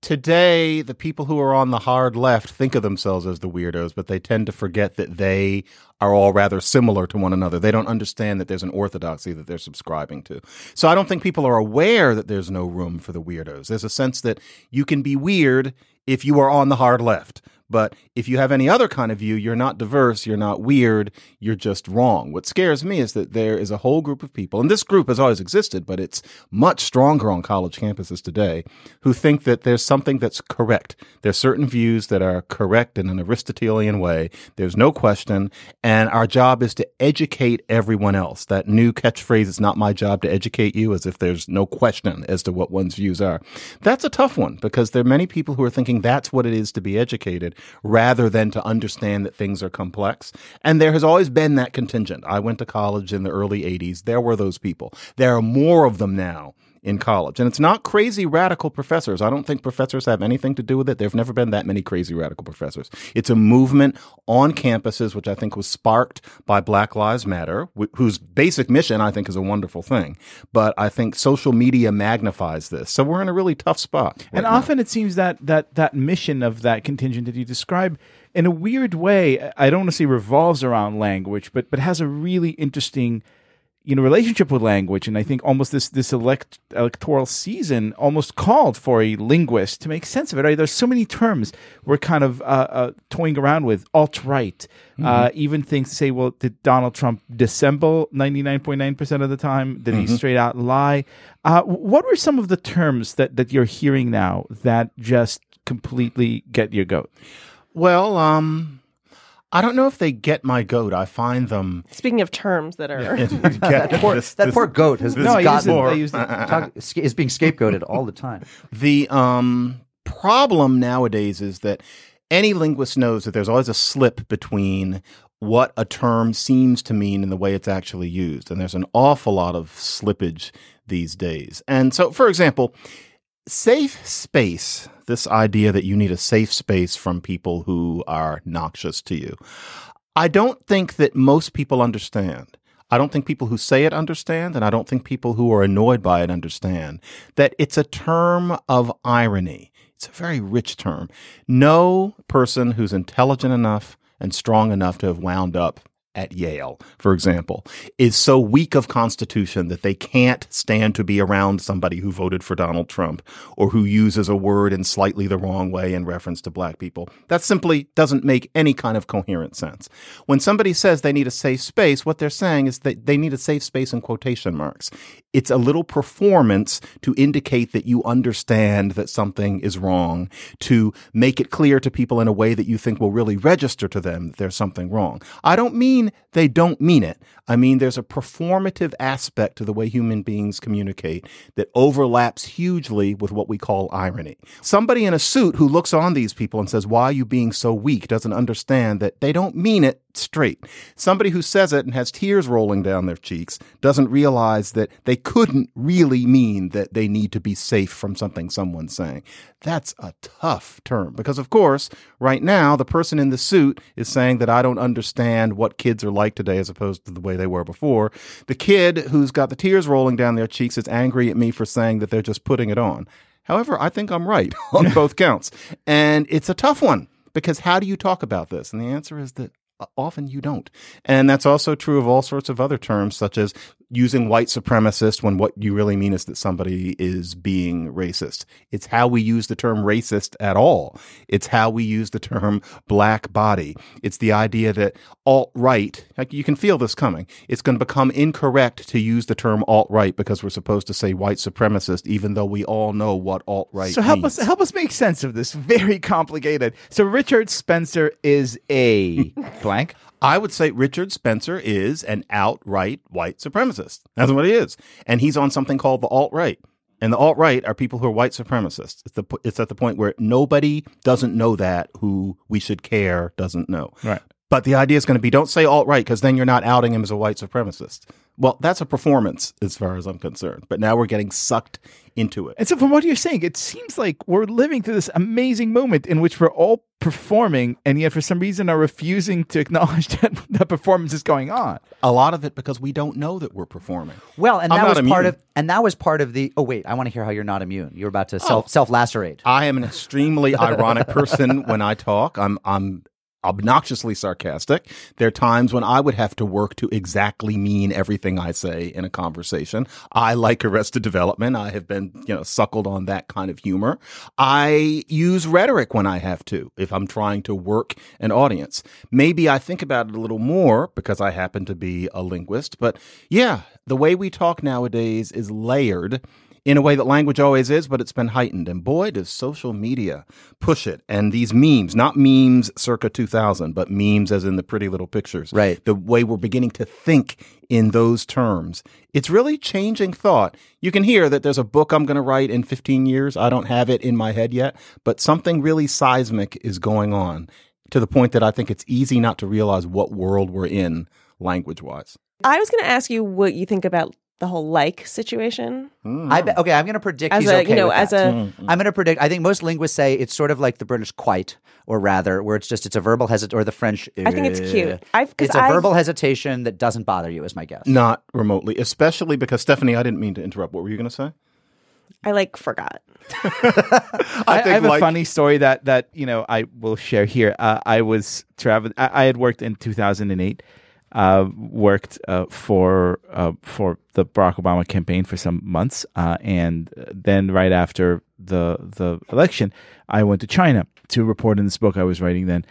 S6: today the people who are on the hard left think of themselves as the weirdos, but they tend to forget that they are all rather similar to one another. They don't understand that there's an orthodoxy that they're subscribing to. So I don't think people are aware that there's no room for the weirdos. There's a sense that you can be weird if you are on the hard left. But if you have any other kind of view, you're not diverse, you're not weird, you're just wrong. What scares me is that there is a whole group of people, and this group has always existed, but it's much stronger on college campuses today, who think that there's something that's correct. There's certain views that are correct in an Aristotelian way. There's no question. And our job is to educate everyone else. That new catchphrase, it's not my job to educate you, as if there's no question as to what one's views are. That's a tough one because there are many people who are thinking that's what it is to be educated rather than to understand that things are complex. And there has always been that contingent. I went to college in the early 80s. There were those people. There are more of them now in college. And it's not crazy radical professors. I don't think professors have anything to do with it. There've never been that many crazy radical professors. It's a movement on campuses, which I think was sparked by Black Lives Matter, wh- whose basic mission I think is a wonderful thing. But I think social media magnifies this. So we're in a really tough spot. right
S2: and
S6: now.
S2: often it seems that that that mission of that contingent that you describe in a weird way i don't want to say revolves around language but but has a really interesting you know relationship with language and i think almost this this elect, electoral season almost called for a linguist to make sense of it. Right there's so many terms we're kind of uh, uh, toying around with. Alt-right. Uh, even things to say well did donald trump dissemble 99.9% of the time? Did he straight out lie? Uh, what were some of the terms that that you're hearing now that just completely get your goat?
S6: Well, um, I don't know if they get my goat. I find them
S3: Speaking of terms that are
S6: get
S1: Poor,
S6: this-
S1: that
S6: this-
S1: poor goat has
S6: this
S2: No, I use
S1: gotten
S2: it-
S6: poor-
S2: I use it-
S1: talk, is being scapegoated all the time.
S6: The um, problem nowadays is that any linguist knows that there's always a slip between what a term seems to mean and the way it's actually used. And there's an awful lot of slippage these days. And so, for example, safe space, this idea that you need a safe space from people who are noxious to you, I don't think that most people understand. I don't think people who say it understand, and I don't think people who are annoyed by it understand that it's a term of irony. It's a very rich term. No person who's intelligent enough and strong enough to have wound up at Yale, for example, is so weak of constitution that they can't stand to be around somebody who voted for Donald Trump or who uses a word in slightly the wrong way in reference to black people. That simply doesn't make any kind of coherent sense. When somebody says they need a safe space, what they're saying is that they need a safe space in quotation marks. It's a little performance to indicate that you understand that something is wrong, to make it clear to people in a way that you think will really register to them that there's something wrong. I don't mean they don't mean it. I mean, there's a performative aspect to the way human beings communicate that overlaps hugely with what we call irony. Somebody in a suit who looks on these people and says, Why are you being so weak? doesn't understand that they don't mean it straight. Somebody who says it and has tears rolling down their cheeks doesn't realize that they couldn't really mean that they need to be safe from something someone's saying. That's a tough term because, of course, right now, the person in the suit is saying that I don't understand what kids are like today as opposed to the way they were before. The kid who's got the tears rolling down their cheeks is angry at me for saying that they're just putting it on. However, I think I'm right on both counts. And it's a tough one because how do you talk about this? And the answer is that Uh, often you don't. And that's also true of all sorts of other terms, such as using white supremacist when what you really mean is that somebody is being racist. It's how we use the term racist at all. It's how we use the term black body. It's the idea that alt right, like you can feel this coming. It's going to become incorrect to use the term alt right because we're supposed to say white supremacist, even though we all know what alt right is.
S2: So help
S6: means.
S2: us help us make sense of this. Very complicated. So Richard Spencer is a blank.
S6: I would say Richard Spencer is an outright white supremacist. That's what he is. And he's on something called the alt right. And the alt right are people who are white supremacists. It's, the, it's at the point where nobody doesn't know that who we should care doesn't know.
S2: Right.
S6: But the idea is going to be don't say alt right because then you're not outing him as a white supremacist. Well, that's a performance as far as I'm concerned. But now we're getting sucked into it.
S2: And so, from what you're saying, it seems like we're living through this amazing moment in which we're all performing, and yet for some reason are refusing to acknowledge that the performance is going on.
S6: A lot of it because we don't know that we're performing.
S1: Well, and
S6: I'm
S1: that
S6: not
S1: was part of, and that was part of the. Oh wait, I want to hear how you're not immune. You're about to self oh. self lacerate.
S6: I am an extremely ironic person when I talk. I'm I'm obnoxiously sarcastic. There are times when I would have to work to exactly mean everything I say in a conversation. I like Arrested Development. I have been, you know, suckled on that kind of humor. I use rhetoric when I have to, if I'm trying to work an audience. Maybe I think about it a little more because I happen to be a linguist. But yeah, the way we talk nowadays is layered in a way that language always is, but it's been heightened. And boy, does social media push it. And these memes, not memes circa 2000, but memes as in the pretty little pictures.
S1: Right.
S6: The way we're beginning to think in those terms. It's really changing thought. You can hear that there's a book I'm going to write in 15 years. I don't have it in my head yet, but something really seismic is going on to the point that I think it's easy not to realize what world we're in language wise.
S3: I was going to ask you what you think about the whole like situation.
S1: I bet, okay, I'm going to predict
S3: As
S1: he's
S3: a,
S1: okay
S3: you know,
S1: with
S3: as
S1: that.
S3: a
S6: Mm-hmm.
S1: I'm going to predict. I think most linguists say it's sort of like the British quite, or rather, where it's just it's a verbal hesitation, or the French.
S3: I think it's
S1: uh,
S3: cute. I've- 'cause
S1: It's a
S3: I've-
S1: verbal hesitation that doesn't bother you, is my guess.
S6: Not remotely, especially because Stephanie, I didn't mean to interrupt. What were you going to say?
S3: I like forgot.
S2: I, I
S6: think,
S2: have a funny story that that you know I will share here. Uh, I was traveling. I, I had worked in 2008. Uh, worked uh, for uh, for the Barack Obama campaign for some months, uh, and then right after the the election, I went to China to report in this book I was writing then.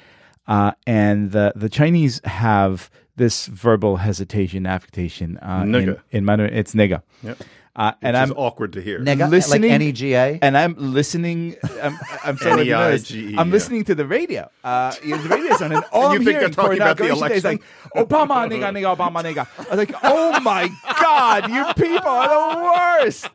S2: Uh, and the the Chinese have this verbal hesitation affectation uh, in, in Mandarin. It's nigga.
S6: Yep.
S2: Uh, and
S6: Which
S2: I'm
S6: is awkward to hear.
S1: Nega,
S2: listening-
S1: like N-E-G-A.
S2: and I'm listening. I'm, I'm sorry,
S6: N E I
S2: notice.
S6: G E,
S2: I'm
S6: yeah.
S2: listening to the radio. Uh, you know, the radio's on, and all
S6: you
S2: I'm
S6: think they're
S2: hearing for
S6: talking about the
S2: inauguration day is like? Obama nigga nigga Obama nigga. I was like, oh my god, you people are the worst.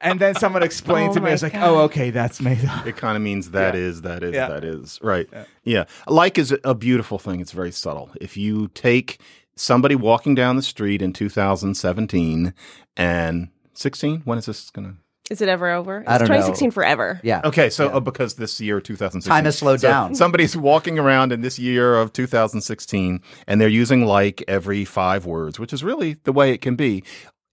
S2: And then someone explained
S3: Oh
S2: to me, I was like,
S3: God.
S2: oh okay, that's made up.
S6: It kind of means that
S2: Yeah.
S6: is, that is,
S2: Yeah.
S6: that is. Right. Yeah. Like is a beautiful thing. It's very subtle. If you take somebody walking down the street in 2017 and 16, when is this going to?
S3: Is it ever over? It's
S1: I don't know.
S3: 2016 forever.
S1: yeah.
S6: Okay, so uh, because this year 2016
S1: Time has slowed
S6: so
S1: down.
S6: Somebody's walking around in this year of 2016 and they're using like every 5 words, which is really the way it can be.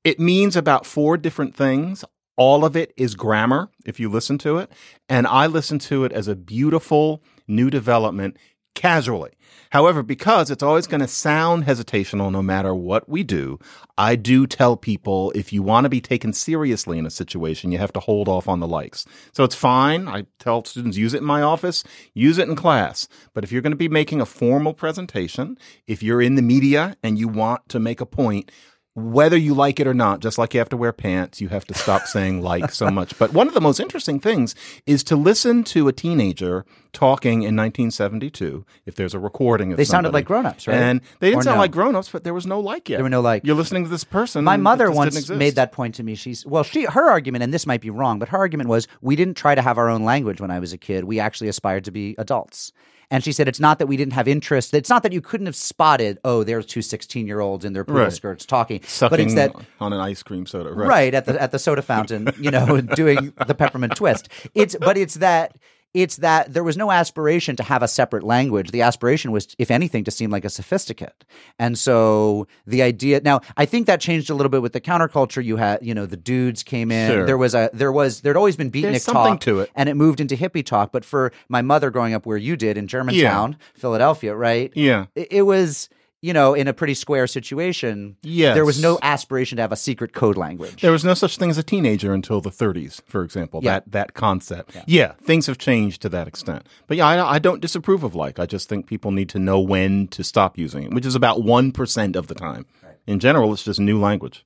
S6: It means about four different things. All of it is grammar if you listen to it, and I listen to it as a beautiful new development casually. However, because it's always going to sound hesitational no matter what we do, I do tell people if you want to be taken seriously in a situation, you have to hold off on the likes. So it's fine. I tell students use it in my office, use it in class. But if you're going to be making a formal presentation, if you're in the media and you want to make a point, whether you like it or not, just like you have to wear pants, you have to stop saying like so much. But one of the most interesting things is to listen to a teenager talking in 1972, if there's a recording of
S1: They sounded like grown-ups, right?
S6: And they didn't
S1: Or
S6: sound
S1: no?
S6: like grown-ups, but there was no like yet.
S1: There were no like.
S6: You're listening to this person.
S1: My mother once made that point to me. She's well, she her argument, and this might be wrong, but her argument was we didn't try to have our own language when I was a kid. We actually aspired to be adults. And she said it's not that we didn't have interest. It's not that you couldn't have spotted, oh, there's two 16 year olds in their poodle
S6: Right.
S1: skirts talking.
S6: Sucking
S1: but it's that
S6: on an ice cream soda.
S1: right.
S6: Right.
S1: at the at the soda fountain, you know, doing the peppermint twist. It's but it's that it's that there was no aspiration to have a separate language. The aspiration was, if anything, to seem like a sophisticate. And so the idea now, I think that changed a little bit with the counterculture. You had, you know, the dudes came in.
S6: Sure.
S1: There was a there was there'd always been beatnik talk
S6: to it.
S1: and it moved into hippie talk. But for my mother growing up where you did in Germantown, Philadelphia, right?
S6: Yeah.
S1: It, it was. You know, in a pretty square situation,
S6: Yes.
S1: there was no aspiration to have a secret code language.
S6: There was no such thing as a teenager until the 30s, for example.
S1: Yeah.
S6: That that concept. Yeah. things have changed to that extent. But yeah, I, I don't disapprove of like. I just think people need to know when to stop using it, which is about one percent of the time. In general, it's just new language.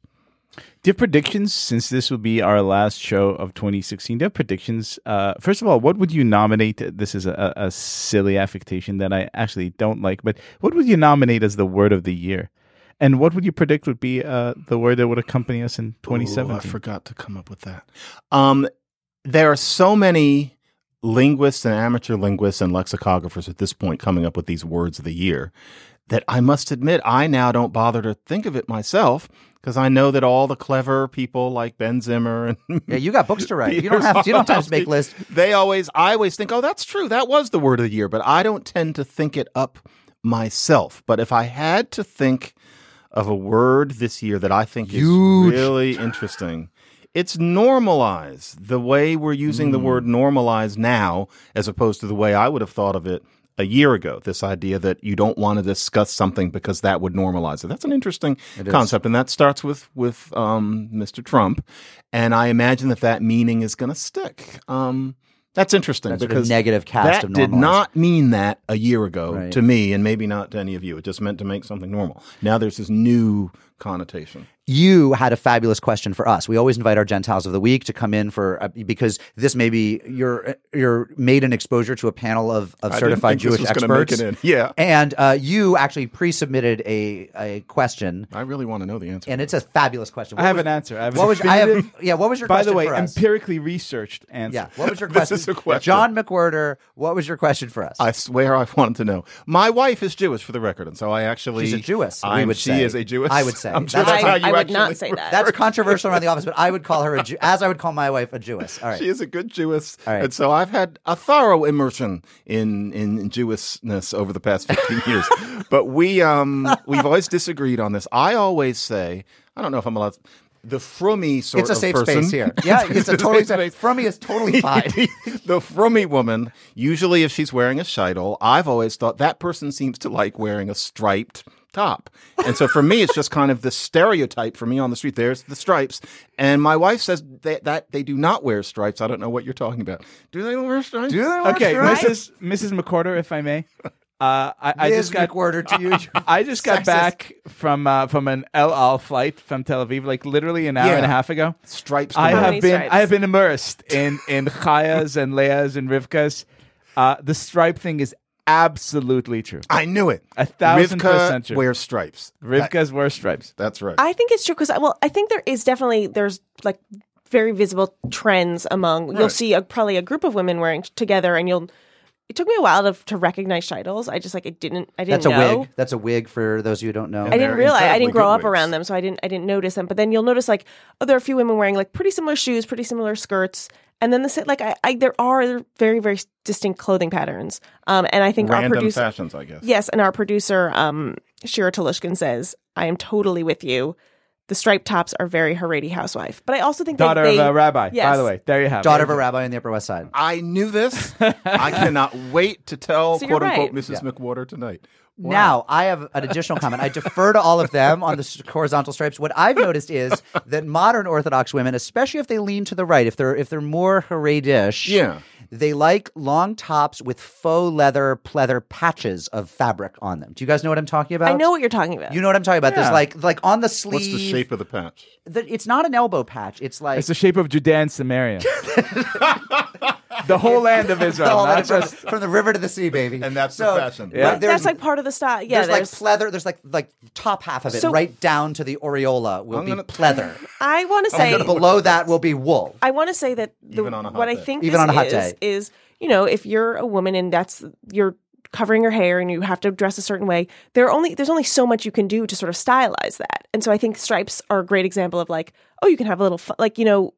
S2: Do you have predictions since this will be our last show of 2016? Do you have predictions? Uh, first of all, what would you nominate? This is a, a silly affectation that I actually don't like, but what would you nominate as the word of the year? And what would you predict would be uh, the word that would accompany us in
S6: Ooh,
S2: 2017?
S6: I forgot to come up with that. Um, there are so many linguists and amateur linguists and lexicographers at this point coming up with these words of the year that I must admit I now don't bother to think of it myself because I know that all the clever people like Ben Zimmer and
S1: Yeah, you got books to write. You don't have you don't have to make lists.
S6: They always, I always think, oh, that's true. That was the word of the year. But I don't tend to think it up myself. But if I had to think of a word this year that I think is really interesting, it's normalize. The way we're using the mm. word normalize now, as opposed to the way I would have thought of it a year ago. This idea that you don't want to discuss something because that would normalize it. That's an interesting concept, and that starts with with um, Mr. Trump. And I imagine that that meaning is going to stick. Um, that's interesting
S1: That sort of
S6: because
S1: negative cast
S6: that did not mean that a year ago
S1: Right.
S6: to me, and maybe not to any of you. It just meant to make something normal. Now there's this new connotation.
S1: You had a fabulous question for us. We always invite our Gentiles of the week to come in for uh, because this may be your your maiden exposure to a panel of, of
S6: I didn't
S1: certified
S6: think this
S1: Jewish
S6: was gonna make
S1: experts.
S6: it in. Yeah.
S1: and uh, you actually pre-submitted a a question,
S6: I really want to know the answer.
S1: and it's a fabulous question.
S2: I have
S1: was-
S2: an answer. I have a
S1: What was I have? Yeah, what was your
S2: By
S1: question
S2: the way,
S1: for us?
S2: empirically researched answer.
S1: yeah, what was your question?
S6: This is a question.
S1: John McWhorter, what was your question for us?
S6: I swear I wanted to know. My wife is Jewish for the record, and so I actually
S1: She's a Jewess,
S6: I'm-
S1: would
S6: she
S1: say.
S6: is a Jewess.
S1: I would say.
S6: I'm sure
S1: That's
S6: that's
S3: I,
S6: how you
S3: I would not say that.
S1: That's controversial around the office, but I would call her a Jew, as I would call my wife a Jewess. All right.
S6: She is a good Jewess,
S1: All right.
S6: and so I've had a thorough immersion in in Jewishness over the past fifteen years. But we um we've always disagreed on this. I always say I don't know if I'm allowed. The frummy sort
S1: it's a
S6: of
S1: safe
S6: person,
S1: space here. Yeah, it's a totally
S6: safe.
S1: From is totally fine.
S6: the frummy woman, usually if she's wearing a sheitel, I've always thought that person seems to like wearing a striped top. And so for me, it's just kind of the stereotype for me on the street. There's the stripes. And my wife says that, that they do not wear stripes. I don't know what you're talking about. Do they wear stripes?
S1: Do they wear
S2: Okay,
S1: stripes?
S2: Mrs. Mrs. McWhorter, if I may. Uh, I, I just got
S1: McWhorter to you. you
S2: I just got
S1: sexist.
S2: back from uh, from an El Al flight from Tel Aviv, like literally an hour
S6: Yeah.
S2: and a half ago.
S6: Stripes.
S2: I have
S3: many
S2: been
S3: stripes?
S2: I have been immersed in in Chaya's and Leah's and Rivka's. Uh, the stripe thing is absolutely true.
S6: I knew it.
S2: A thousand
S6: Rivka
S2: percent true.
S6: wears stripes.
S2: Rivka's wear stripes.
S6: That's right.
S3: I think it's true because well, I think there is definitely there's like very visible trends among. You'll
S6: Right.
S3: see a, probably a group of women wearing together, and you'll. It took me a while to to recognize titles. I just like it didn't. I didn't know.
S1: That's a
S3: know.
S1: wig. That's a wig for those of you who don't know.
S3: I didn't
S6: they're
S3: realize I
S6: incredibly
S3: didn't grow
S6: good
S3: up
S6: wigs.
S3: around them, so I didn't I didn't notice them. But then you'll notice like oh, there are a few women wearing like pretty similar shoes, pretty similar skirts, and then the sa- like I, I there are very very distinct clothing patterns. Um, and I think our producer
S6: fashions, I guess.
S3: Yes, and our producer, um, Shira Telushkin says, I am totally with you. The striped tops are very Haredi housewife. But I also think
S2: Daughter
S3: that they,
S2: of a rabbi. By the way, there you have it.
S1: Daughter
S2: it.
S1: of a rabbi in the Upper West Side.
S6: I knew this. I cannot wait to tell
S3: So you're
S6: quote unquote
S3: right.
S6: Mrs. McWhorter tonight. Wow.
S1: Now, I have an additional comment. I defer to all of them on the horizontal stripes. What I've noticed is that modern Orthodox women, especially if they lean to the right, if they're if they're more Haredish,
S6: Yeah.
S1: they like long tops with faux leather pleather patches of fabric on them. Do you guys know what I'm talking about?
S3: I know what you're talking about.
S1: You know what I'm talking about? There's like like on the sleeve.
S6: What's the shape of the patch?
S1: the- it's not an elbow patch. It's like
S2: It's the shape of Judea and Samaria. the whole land of Israel,
S1: all
S2: not
S1: that from,
S2: just
S1: from the river to the sea, baby.
S6: And that's the
S1: So,
S6: fashion.
S2: Yeah.
S1: right, there's-
S3: That's like part of the style. Yeah,
S1: there's, like
S3: there's,
S1: pleather. There's like like top half of it,
S3: So-
S1: right down to the aureola will
S6: I'm
S1: be
S6: gonna-
S1: pleather.
S3: I want to say
S1: then below that will be wool.
S3: I want to say that the,
S6: Even on a hot
S3: what I think
S1: Even
S3: this
S1: on a hot
S3: is,
S1: day.
S3: is you know if you're a woman and that's you're covering your hair and you have to dress a certain way there are only there's only so much you can do to sort of stylize that and so I think stripes are a great example of like oh you can have a little fun, like you know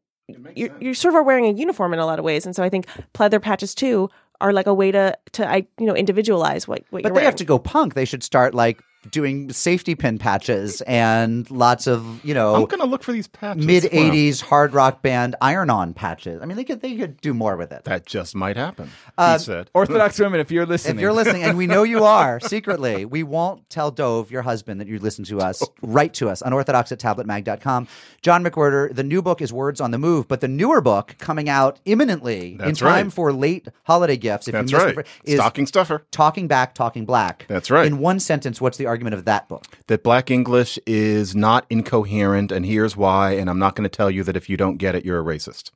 S3: you you sort of are wearing a uniform in a lot of ways. And so I think pleather patches too are like a way to to I you know individualize what what
S1: But they have to go punk. They should start like doing safety pin patches and lots of you know.
S6: I'm going to look for these patches.
S1: mid
S6: Wow.
S1: '80s hard rock band iron on patches. I mean, they could they could do more with it.
S6: That just might happen.
S1: Uh,
S6: he said.
S2: Orthodox women. If you're listening,
S1: If you're listening, and we know you are secretly, we won't tell Dove, your husband, that you listen to us. Write to us, unorthodox at tabletmag.com. John McWhorter, the new book is Words on the Move, but the newer book coming out imminently in
S6: That's
S1: time
S6: right.
S1: for late holiday gifts. If
S6: That's
S1: you missed
S6: right.
S1: it, is
S6: Stocking stuffer.
S1: Talking Back, Talking Black.
S6: That's right.
S1: In one sentence, what's the argument of that book?
S6: That black English is not incoherent, and here's why. And I'm not going to tell you that if you don't get it, you're a racist.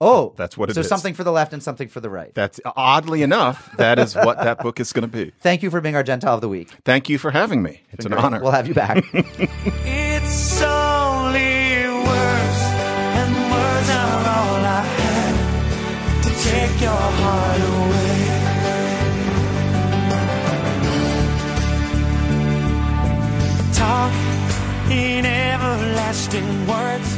S1: Oh,
S6: That's what it
S1: so
S6: is.
S1: something for the left and something for the right.
S6: That's oddly enough, that is what that book is going to be.
S1: Thank you for being our Gentile of the Week.
S6: Thank you for having me. It's an
S1: Great.
S6: honor.
S1: We'll have you back.
S7: It's only words, and words are all I have to take your heart away. Talk in everlasting words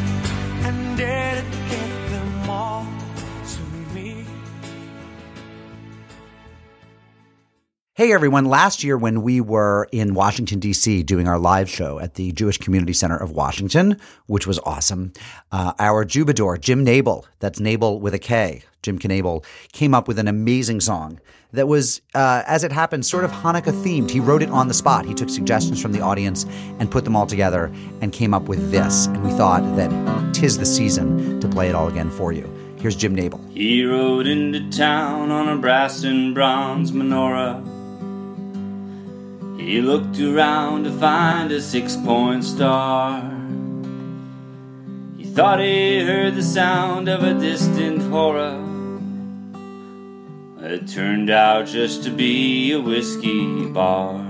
S1: Hey everyone, last year when we were in Washington DC doing our live show at the Jewish Community Center of Washington, which was awesome, uh, our Jubador, Jim Knable, that's Knable with a K, Jim Knable, came up with an amazing song that was, uh, as it happened, sort of Hanukkah themed. He wrote it on the spot. He took suggestions from the audience and put them all together and came up with this. And we thought that tis the season to play it all again for you. Here's Jim Knable.
S8: He rode into town on a brass and bronze menorah. He looked around to find a six point star. He thought he heard the sound of a distant hora. It turned out just to be a whiskey bar.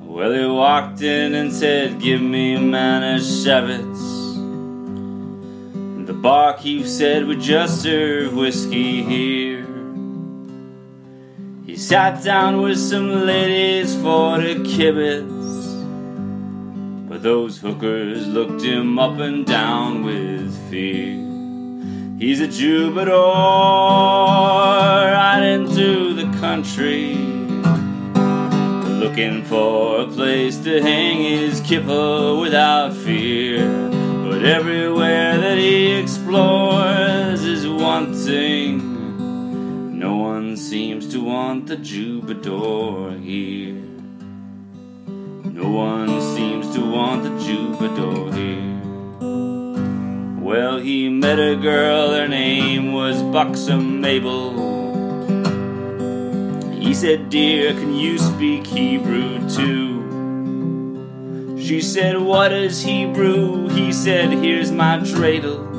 S8: Well, he walked in and said, Give me a man of Manischewitz. The barkeep said, We just serve whiskey here. He sat down with some ladies for the kibitz. But those hookers looked him up and down with fear. He's a Jubador right into the country, looking for a place to hang his kippa without fear. But everywhere that he explores is wanting. No one seems to want the Jubador here. No one seems to want the Jubador here. Well, he met a girl, her name was Buxom Mabel. He said, Dear, can you speak Hebrew too? She said, What is Hebrew? He said, Here's my dreidel.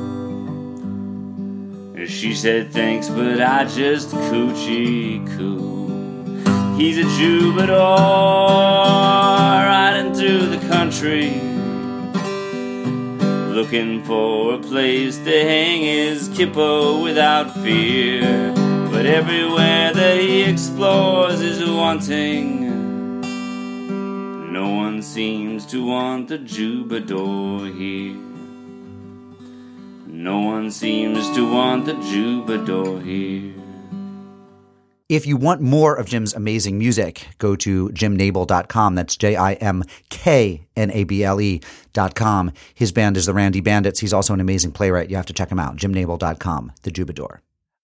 S8: She said, Thanks, but I just coochie coo. He's a Jubador riding through the country looking for a place to hang his kippo without fear. But everywhere that he explores is wanting. No one seems to want the Jubador here. No one seems to want the Jubador here.
S1: If you want more of Jim's amazing music, go to jimknable.com. That's J I M K N A B L E.com. His band is the Randy Bandits. He's also an amazing playwright. You have to check him out. jimknable.com, the Jubador.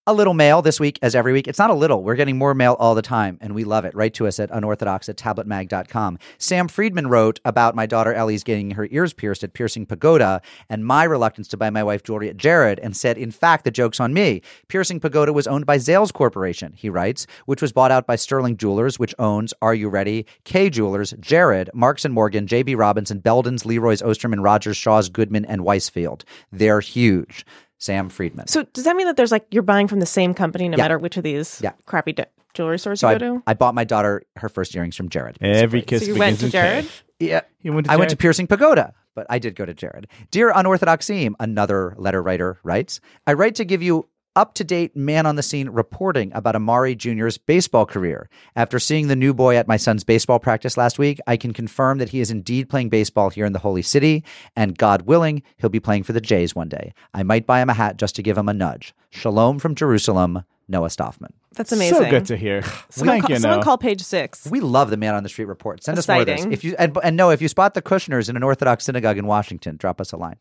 S1: A little mail this week, as every week. It's not a little. We're getting more mail all the time, and we love it. Write to us at unorthodox at tabletmag.com. Sam Friedman wrote about my daughter Ellie's getting her ears pierced at Piercing Pagoda and my reluctance to buy my wife jewelry at Jared, and said, in fact, the joke's on me. Piercing Pagoda was owned by Zales Corporation, he writes, which was bought out by Sterling Jewelers, which owns, are you ready, K Jewelers, Jared, Marks and Morgan, J.B. Robinson, Belden's, Leroy's, Osterman, Rogers, Shaw's, Goodman, and Weisfield. They're huge. Sam Friedman.
S3: So does that mean that there's like you're buying from the same company no
S1: Yeah.
S3: matter which of these
S1: Yeah.
S3: crappy de- jewelry stores
S1: So
S3: you
S1: I,
S3: go to?
S1: I bought my daughter her first earrings from Jared.
S2: Every kiss
S3: So you
S2: begins
S3: went to
S2: in K.
S3: Jared?
S1: Yeah.
S2: You went to
S1: I went to Piercing Pagoda, but I did go to Jared. Dear Unorthodox Seam, another letter writer writes, I write to give you up to date man on the scene reporting about Amar'e Jr.'s baseball career. After seeing the new boy at my son's baseball practice last week, I can confirm that he is indeed playing baseball here in the Holy City, and God willing, he'll be playing for the Jays one day. I might buy him a hat just to give him a nudge. Shalom from Jerusalem, Noah Stoffman.
S3: That's amazing.
S2: So good to hear.
S3: Someone,
S2: Thank
S3: call,
S2: you,
S3: someone
S2: Noah.
S3: call page six.
S1: We love the man on the street report. Send
S3: A
S1: us more of this. If you and, and no, if you spot the Kushners in an Orthodox synagogue in Washington, drop us a line.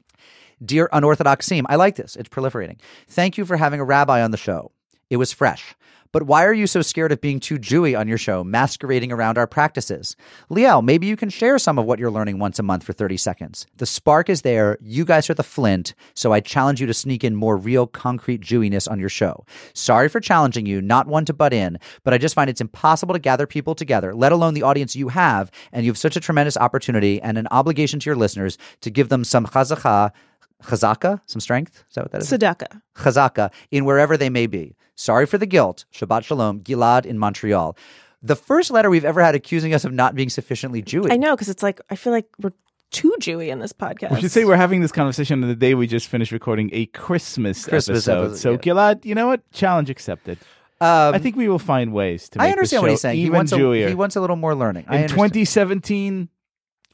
S1: Dear unorthodox seam, I like this. It's proliferating. Thank you for having a rabbi on the show. It was fresh. But why are you so scared of being too Jewy on your show, masquerading around our practices? Liel, maybe you can share some of what you're learning once a month for 30 seconds. The spark is there. You guys are the flint. So I challenge you to sneak in more real, concrete Jewiness on your show. Sorry for challenging you, not one to butt in, but I just find it's impossible to gather people together, let alone the audience you have. And you have such a tremendous opportunity and an obligation to your listeners to give them some chazakah, chazaka, some strength. Is that what that is?
S3: Sadaka.
S1: chazaka in wherever they may be. Sorry for the guilt. Shabbat shalom. Gilad in Montreal. The first letter we've ever had accusing us of not being sufficiently Jewish.
S3: I know because it's like I feel like we're too Jewy in this podcast.
S2: We should say we're having this conversation on the day we just finished recording a Christmas,
S1: Christmas
S2: episode.
S1: episode,
S2: So,
S1: yeah.
S2: Gilad, you know what? Challenge accepted.
S1: Um,
S2: I think we will find ways to make
S1: I understand
S2: the
S1: what he's saying. He
S2: even
S1: wants, a, he wants a little more learning.
S2: In
S1: understand.
S2: 2017,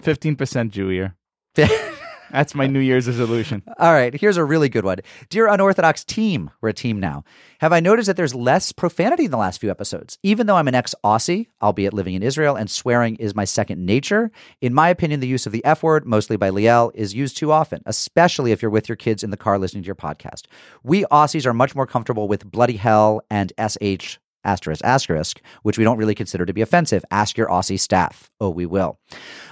S2: 15% Jewier. That's my New Year's resolution.
S1: All right, here's a really good one. Dear Unorthodox team, we're a team now. Have I noticed that there's less profanity in the last few episodes? Even though I'm an ex Aussie, albeit living in Israel, and swearing is my second nature, in my opinion, the use of the F word, mostly by Liel, is used too often, especially if you're with your kids in the car listening to your podcast. We Aussies are much more comfortable with bloody hell and SH asterisk asterisk, which we don't really consider to be offensive. Ask your Aussie staff. Oh, we will.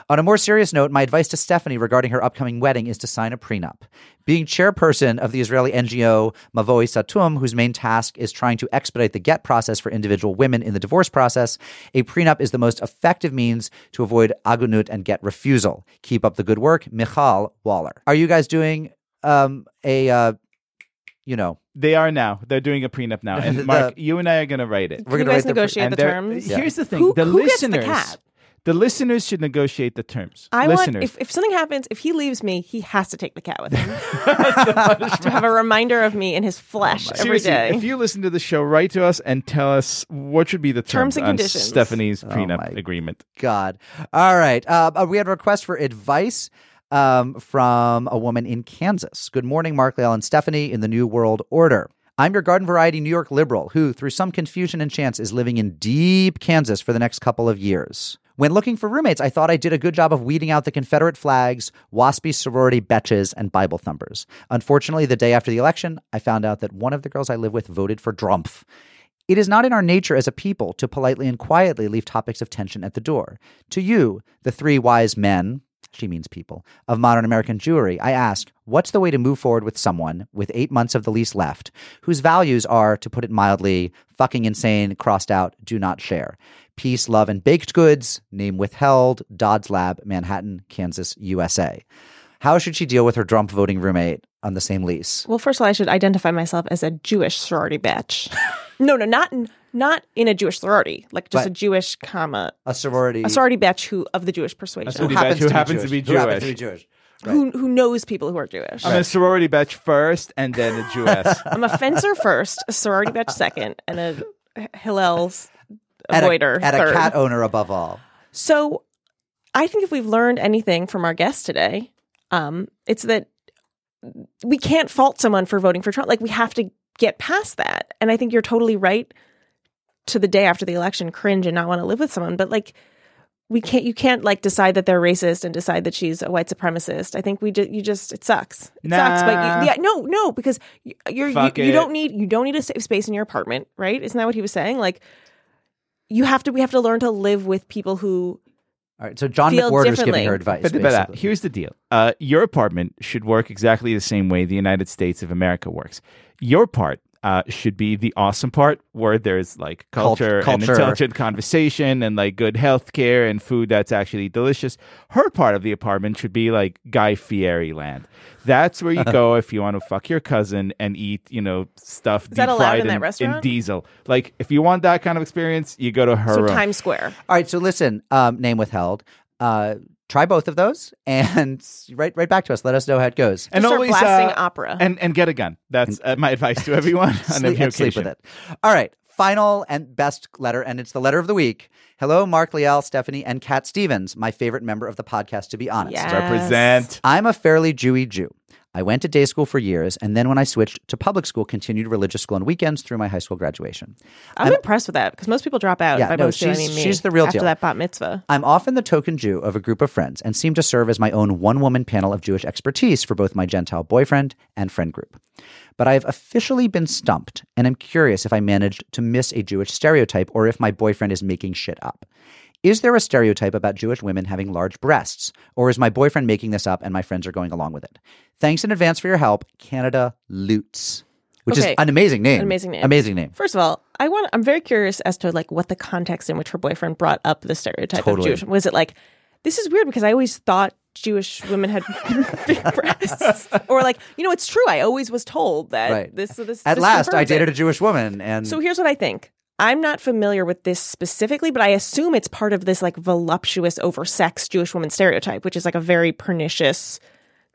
S1: On a more serious note, my advice to Stephanie regarding her upcoming wedding is to sign a prenup. Being chairperson of the Israeli NGO Mavoi Satum, whose main task is trying to expedite the get process for individual women in the divorce process, a prenup is the most effective means to avoid agunut and get refusal. Keep up the good work, Michal Waller. Are you guys doing um, a, uh, you know,
S2: They are now. They're doing a prenup now. And
S1: The-
S2: Mark, you and I are going to write it.
S1: We're gonna
S3: guys
S1: write the-
S3: negotiate the
S2: they're-
S3: terms.
S2: Here's the thing:
S3: Who-
S2: the
S3: who gets the
S2: listeners,
S3: cat?
S2: the listeners should negotiate the terms.
S3: I
S2: listeners,
S3: want if, if something happens, if he leaves me, he has to take the cat with him to have a reminder of me in his flesh every
S2: Seriously,
S3: day.
S2: if you listen to the show, write to us and tell us what should be the terms,
S3: Terms and
S2: on
S3: conditions.
S2: Stephanie's
S1: Oh
S2: prenup
S1: my
S2: agreement.
S1: God. All right. Uh, uh, we had a request for advice um, from a woman in Kansas. Good morning, Mark and Stephanie in the New World Order. I'm your garden variety New York liberal who, through some confusion and chance, is living in deep Kansas for the next couple of years. When looking for roommates, I thought I did a good job of weeding out the Confederate flags, waspy sorority betches, and Bible thumpers. Unfortunately, the day after the election, I found out that one of the girls I live with voted for Drumpf. It is not in our nature as a people to politely and quietly leave topics of tension at the door. To you, the three wise men, she means people, of modern American Jewry, I ask, what's the way to move forward with someone with eight months of the lease left, whose values are, to put it mildly, fucking insane, crossed out, do not share? Peace, love, and baked goods, name withheld, Dodds Lab, Manhattan, Kansas, USA. How should she deal with her Trump voting roommate on the same lease?
S3: well, first of all, I should identify myself as a Jewish sorority batch. no, no, not in, not in a Jewish sorority, like just
S1: But-
S3: a Jewish comma
S1: A sorority.
S3: a sorority batch who of the Jewish persuasion,
S2: sorority
S3: who,
S2: batch who happens to be
S1: Who happens to be
S2: Jewish.
S1: Jewish.
S3: who who knows people who are Jewish.
S2: I'm a sorority batch first, and then a Jewess.
S3: I'm a fencer first, a sorority batch second, and a Hillel's
S1: At a,
S3: avoider
S1: at a cat owner above all.
S3: So, I think if we've learned anything from our guest today, um, it's that we can't fault someone for voting for Trump. Like we have to get past that. And I think you're totally right to the day after the election cringe and not want to live with someone, but like we can't you can't like decide that they're racist and decide that she's a white supremacist. I think we just you just it sucks. It sucks, but you, yeah, no, no, because you- you're you,
S2: Fuck
S3: you
S2: it.
S3: don't need you don't need a safe space in your apartment, right? Isn't that what he was saying? Like you have to we have to learn to live with people who
S1: All right. So John
S3: Feel
S1: McWhorter's giving her advice.
S2: But, but uh, here's the deal: uh, your apartment should work exactly the same way the United States of America works. Your part uh, should be the awesome part, where there's like
S1: Cult-
S2: culture, and intelligent conversation, and like good health care and food that's actually delicious. Her part of the apartment should be like Guy Fieri land. That's where you go if you want to fuck your cousin and eat, you know, stuff
S3: that
S2: deep
S3: allowed
S2: fried
S3: in that
S2: in,
S3: restaurant?
S2: diesel. Like if you want that kind of experience, you go to her
S3: so
S2: room.
S3: Times Square.
S1: All right. So listen, um, name withheld. Uh, try both of those and write right back to us. Let us know how it goes.
S2: and
S3: Just start
S2: always
S3: blasting
S2: uh,
S3: opera.
S2: and and get a gun. That's uh, my advice to everyone on
S1: sleep,
S2: every
S1: and sleep with it. All right. Final and best letter, and it's the letter of the week. Hello, Mark Liel, Stephanie, and Kat Stevens, my favorite member of the podcast, to be honest.
S3: Yes.
S2: Represent.
S1: I'm a fairly Jewy Jew. I went to day school for years, and then when I switched to public school, continued religious school on weekends through my high school graduation.
S3: I'm, impressed with that because most people drop out.
S1: Yeah, no,
S3: most I
S1: she's-
S3: mean me,
S1: she's the real
S3: after
S1: deal.
S3: that bat mitzvah.
S1: I'm often the token Jew of a group of friends and seem to serve as my own one woman panel of Jewish expertise for both my Gentile boyfriend and friend group. But I have officially been stumped and I'm curious if I managed to miss a Jewish stereotype or if my boyfriend is making shit up. Is there a stereotype about Jewish women having large breasts, or is my boyfriend making this up and my friends are going along with it? Thanks in advance for your help, Canada Lutz, which
S3: Okay.
S1: is an amazing name.
S3: An amazing name.
S1: Amazing name.
S3: First of all, I want. I'm very curious as to like what the context in which her boyfriend brought up the stereotype
S1: Totally.
S3: of Jewish. Was it like this is weird because I always thought Jewish women had big breasts, or like you know it's true. I always was told that
S1: Right.
S3: this. this
S1: At
S3: this
S1: last, I
S3: confirms it.
S1: dated a Jewish woman, and
S3: So here's what I think. I'm not familiar with this specifically, but I assume it's part of this like voluptuous, oversexed Jewish woman stereotype, which is like a very pernicious,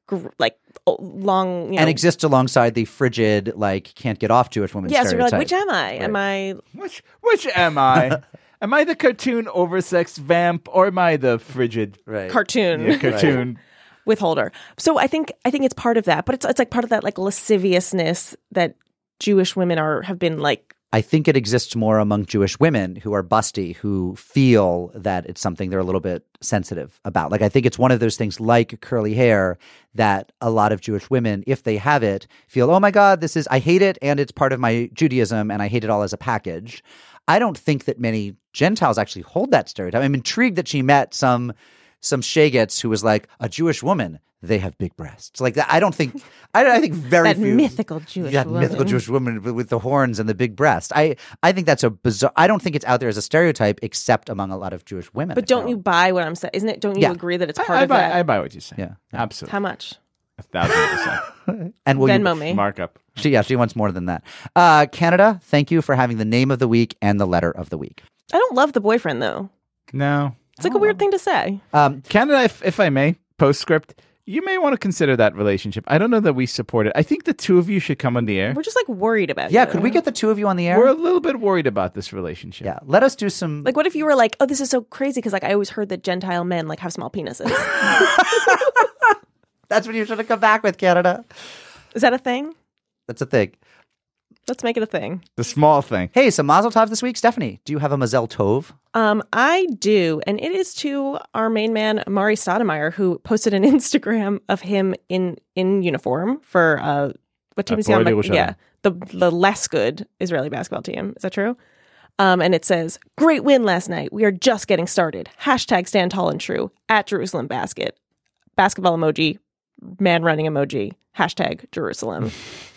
S3: gr- like long, you know.
S1: and exists alongside the frigid, like can't get off Jewish woman
S3: yeah, so you're
S1: stereotype.
S3: like, which am I? Am I?
S2: Which which am I? am I the cartoon oversexed vamp or am I the frigid
S1: right.
S3: Cartoon.
S2: yeah, cartoon
S3: withhold her. So I think I think it's part of that, but it's it's like part of that like lasciviousness that Jewish women are have been like
S1: I think it exists more among Jewish women who are busty, who feel that it's something they're a little bit sensitive about. Like, I think it's one of those things like curly hair that a lot of Jewish women, if they have it, feel, oh my God, this is, I hate it and it's part of my Judaism and I hate it all as a package. I don't think that many Gentiles actually hold that stereotype. I'm intrigued that she met some some Shagets who was like a Jewish woman. They have big breasts. Like that. I don't think. I, I think very
S3: that
S1: few
S3: mythical Jewish
S1: that
S3: woman.
S1: mythical Jewish woman with, with the horns and the big breast. I I think that's a bizarre. I don't think it's out there as a stereotype, except among a lot of Jewish women.
S3: But don't you buy what I'm saying? Isn't it? Don't you
S1: Yeah.
S3: agree that it's
S2: I,
S3: part
S2: I
S3: of
S2: buy,
S3: that?
S2: I buy what you say.
S1: Yeah.
S2: absolutely.
S3: How much?
S2: A thousand percent.
S1: And will you,
S3: Venmo me.
S2: Markup.
S1: she yeah she wants more than that. Uh, Canada, thank you for having the name of the week and the letter of the week.
S3: I don't love the boyfriend though.
S2: No,
S3: It's like a weird thing to say.
S1: Um,
S2: Canada, if, if I may, postscript. You may want to consider that relationship. I don't know that we support it. I think the two of you should come on the air.
S3: We're just like worried about
S1: yeah,
S3: you.
S1: could we get the two of you on the air?
S2: We're a little bit worried about this relationship.
S1: yeah, let us do some.
S3: Like, what if you were like, "Oh, this is so crazy," because like I always heard that Gentile men like have small penises.
S1: that's what you should have come back with, Canada.
S3: is that a thing?
S1: That's a thing.
S3: Let's make it a thing.
S2: The small thing.
S1: Hey, some Mazel Tov this week, Stephanie. Do you have a Mazel Tov?
S3: Um, I do, and it is to our main man Mari Stoudemire, who posted an Instagram of him in in uniform for uh, what team is he on?
S2: Hapoel
S3: Yeah, the the less good Israeli basketball team. Is that true? Um, and it says, "Great win last night. We are just getting started." Hashtag stand tall and true at Jerusalem Basket. Basketball emoji, man running emoji. Hashtag Jerusalem.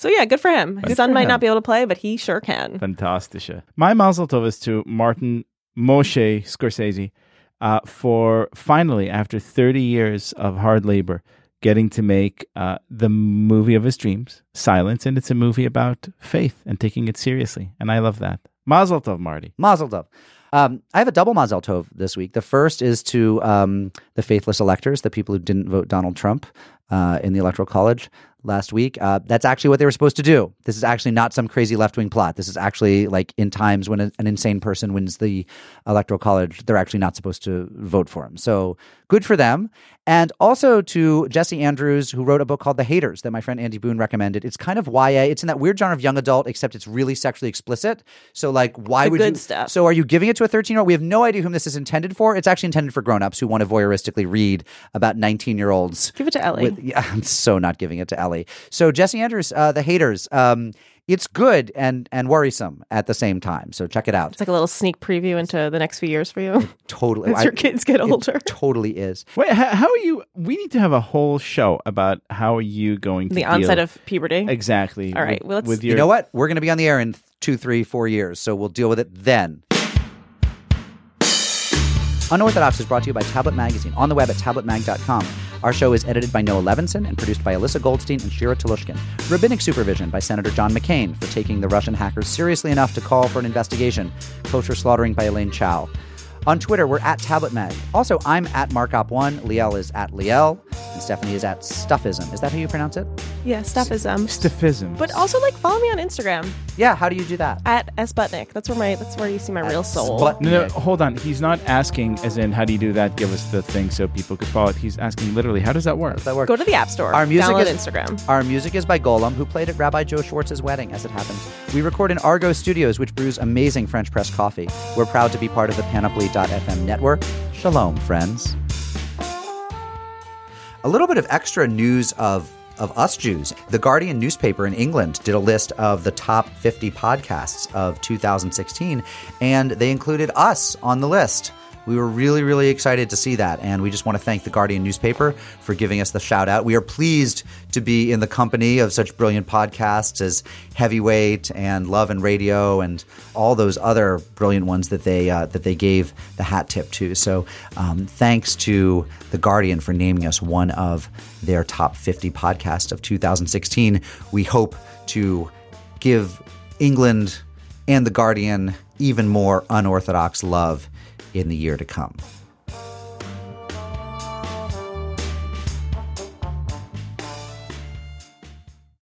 S3: so yeah, good for him. His son might
S2: him.
S3: not be able to play, but he sure can.
S2: Fantastische. My Mazel Tov is to Martin Moshe Scorsese uh, for finally, after 30 years of hard labor, getting to make uh, the movie of his dreams, Silence, and it's a movie about faith and taking it seriously. And I love that. Mazel Tov, Marty.
S1: Mazel tov. Um, I have a double Mazel tov this week. The first is to um, the faithless electors, the people who didn't vote Donald Trump uh, in the Electoral College last week. Uh, that's actually what they were supposed to do. This is actually not some crazy left wing plot. This is actually like in times when a, an insane person wins the Electoral College, they're actually not supposed to vote for him. So good for them. And also to Jesse Andrews, who wrote a book called The Haters that my friend Andy Boone recommended. It's kind of YA. It's in that weird genre of young adult, except it's really sexually explicit. So like, why
S3: The
S1: would
S3: good
S1: you?
S3: stuff.
S1: So are you giving it to a 13 year old? We have no idea whom this is intended for. It's actually intended for grown ups who want to voyeuristically read about 19 year olds.
S3: Give it to Ellie.
S1: With, yeah, I'm so not giving it to Ellie. So Jesse Andrews, uh, The Haters. Um, it's good and and worrisome at the same time. So check it out.
S3: It's like a little sneak preview into the next few years for you.
S1: Totally,
S3: As your kids get
S1: it
S3: older.
S1: totally is.
S2: Wait, how are you? We need to have a whole show about how are you going to
S3: the
S2: deal-
S3: onset of puberty.
S2: exactly.
S3: All right,
S2: with-
S3: well, let's-
S2: with
S1: You
S2: your
S1: know what? We're going to be on the air in two, three, four years, so we'll deal with it then. Unorthodox is brought to you by Tablet Magazine on the web at tabletmag.com. Our show is edited by Noah Levinson and produced by Alyssa Goldstein and Shira Telushkin. Rabbinic supervision by Senator John McCain for taking the Russian hackers seriously enough to call for an investigation. Kosher slaughtering by Elaine Chow. On Twitter, we're at TabletMag. Also, I'm at MarkOp1, Liel is at Liel, and Stephanie is at Stuffism. Is that how you pronounce it?
S3: yeah, stuff is um. But also like follow me on Instagram
S1: Yeah, how do you do that?
S3: at sbutnick. That's where my that's where you see my real soul.
S1: Sput-
S2: No, no, hold on. He's not asking, as in, how do you do that? Give us the thing so people could follow it. He's asking literally, how does that work?
S1: Does that work?
S3: Go to the App Store.
S1: Our music
S3: download
S1: is-
S3: Instagram.
S1: Our music is by Golem, who played at Rabbi Joe Schwartz's wedding, as it happens. We record in Argo Studios, which brews amazing French press coffee. We're proud to be part of the Panoply.fm network. Shalom, friends. A little bit of extra news of of us Jews. The Guardian newspaper in England did a list of the top 50 podcasts of 2016, and they included us on the list. We were really, really excited to see that, and we just want to thank the Guardian newspaper for giving us the shout out. We are pleased to be in the company of such brilliant podcasts as Heavyweight and Love and Radio and all those other brilliant ones that they uh, that they gave the hat tip to. So, um, thanks to the Guardian for naming us one of their top 50 podcasts of 2016. We hope to give England and the Guardian even more unorthodox love in the year to come.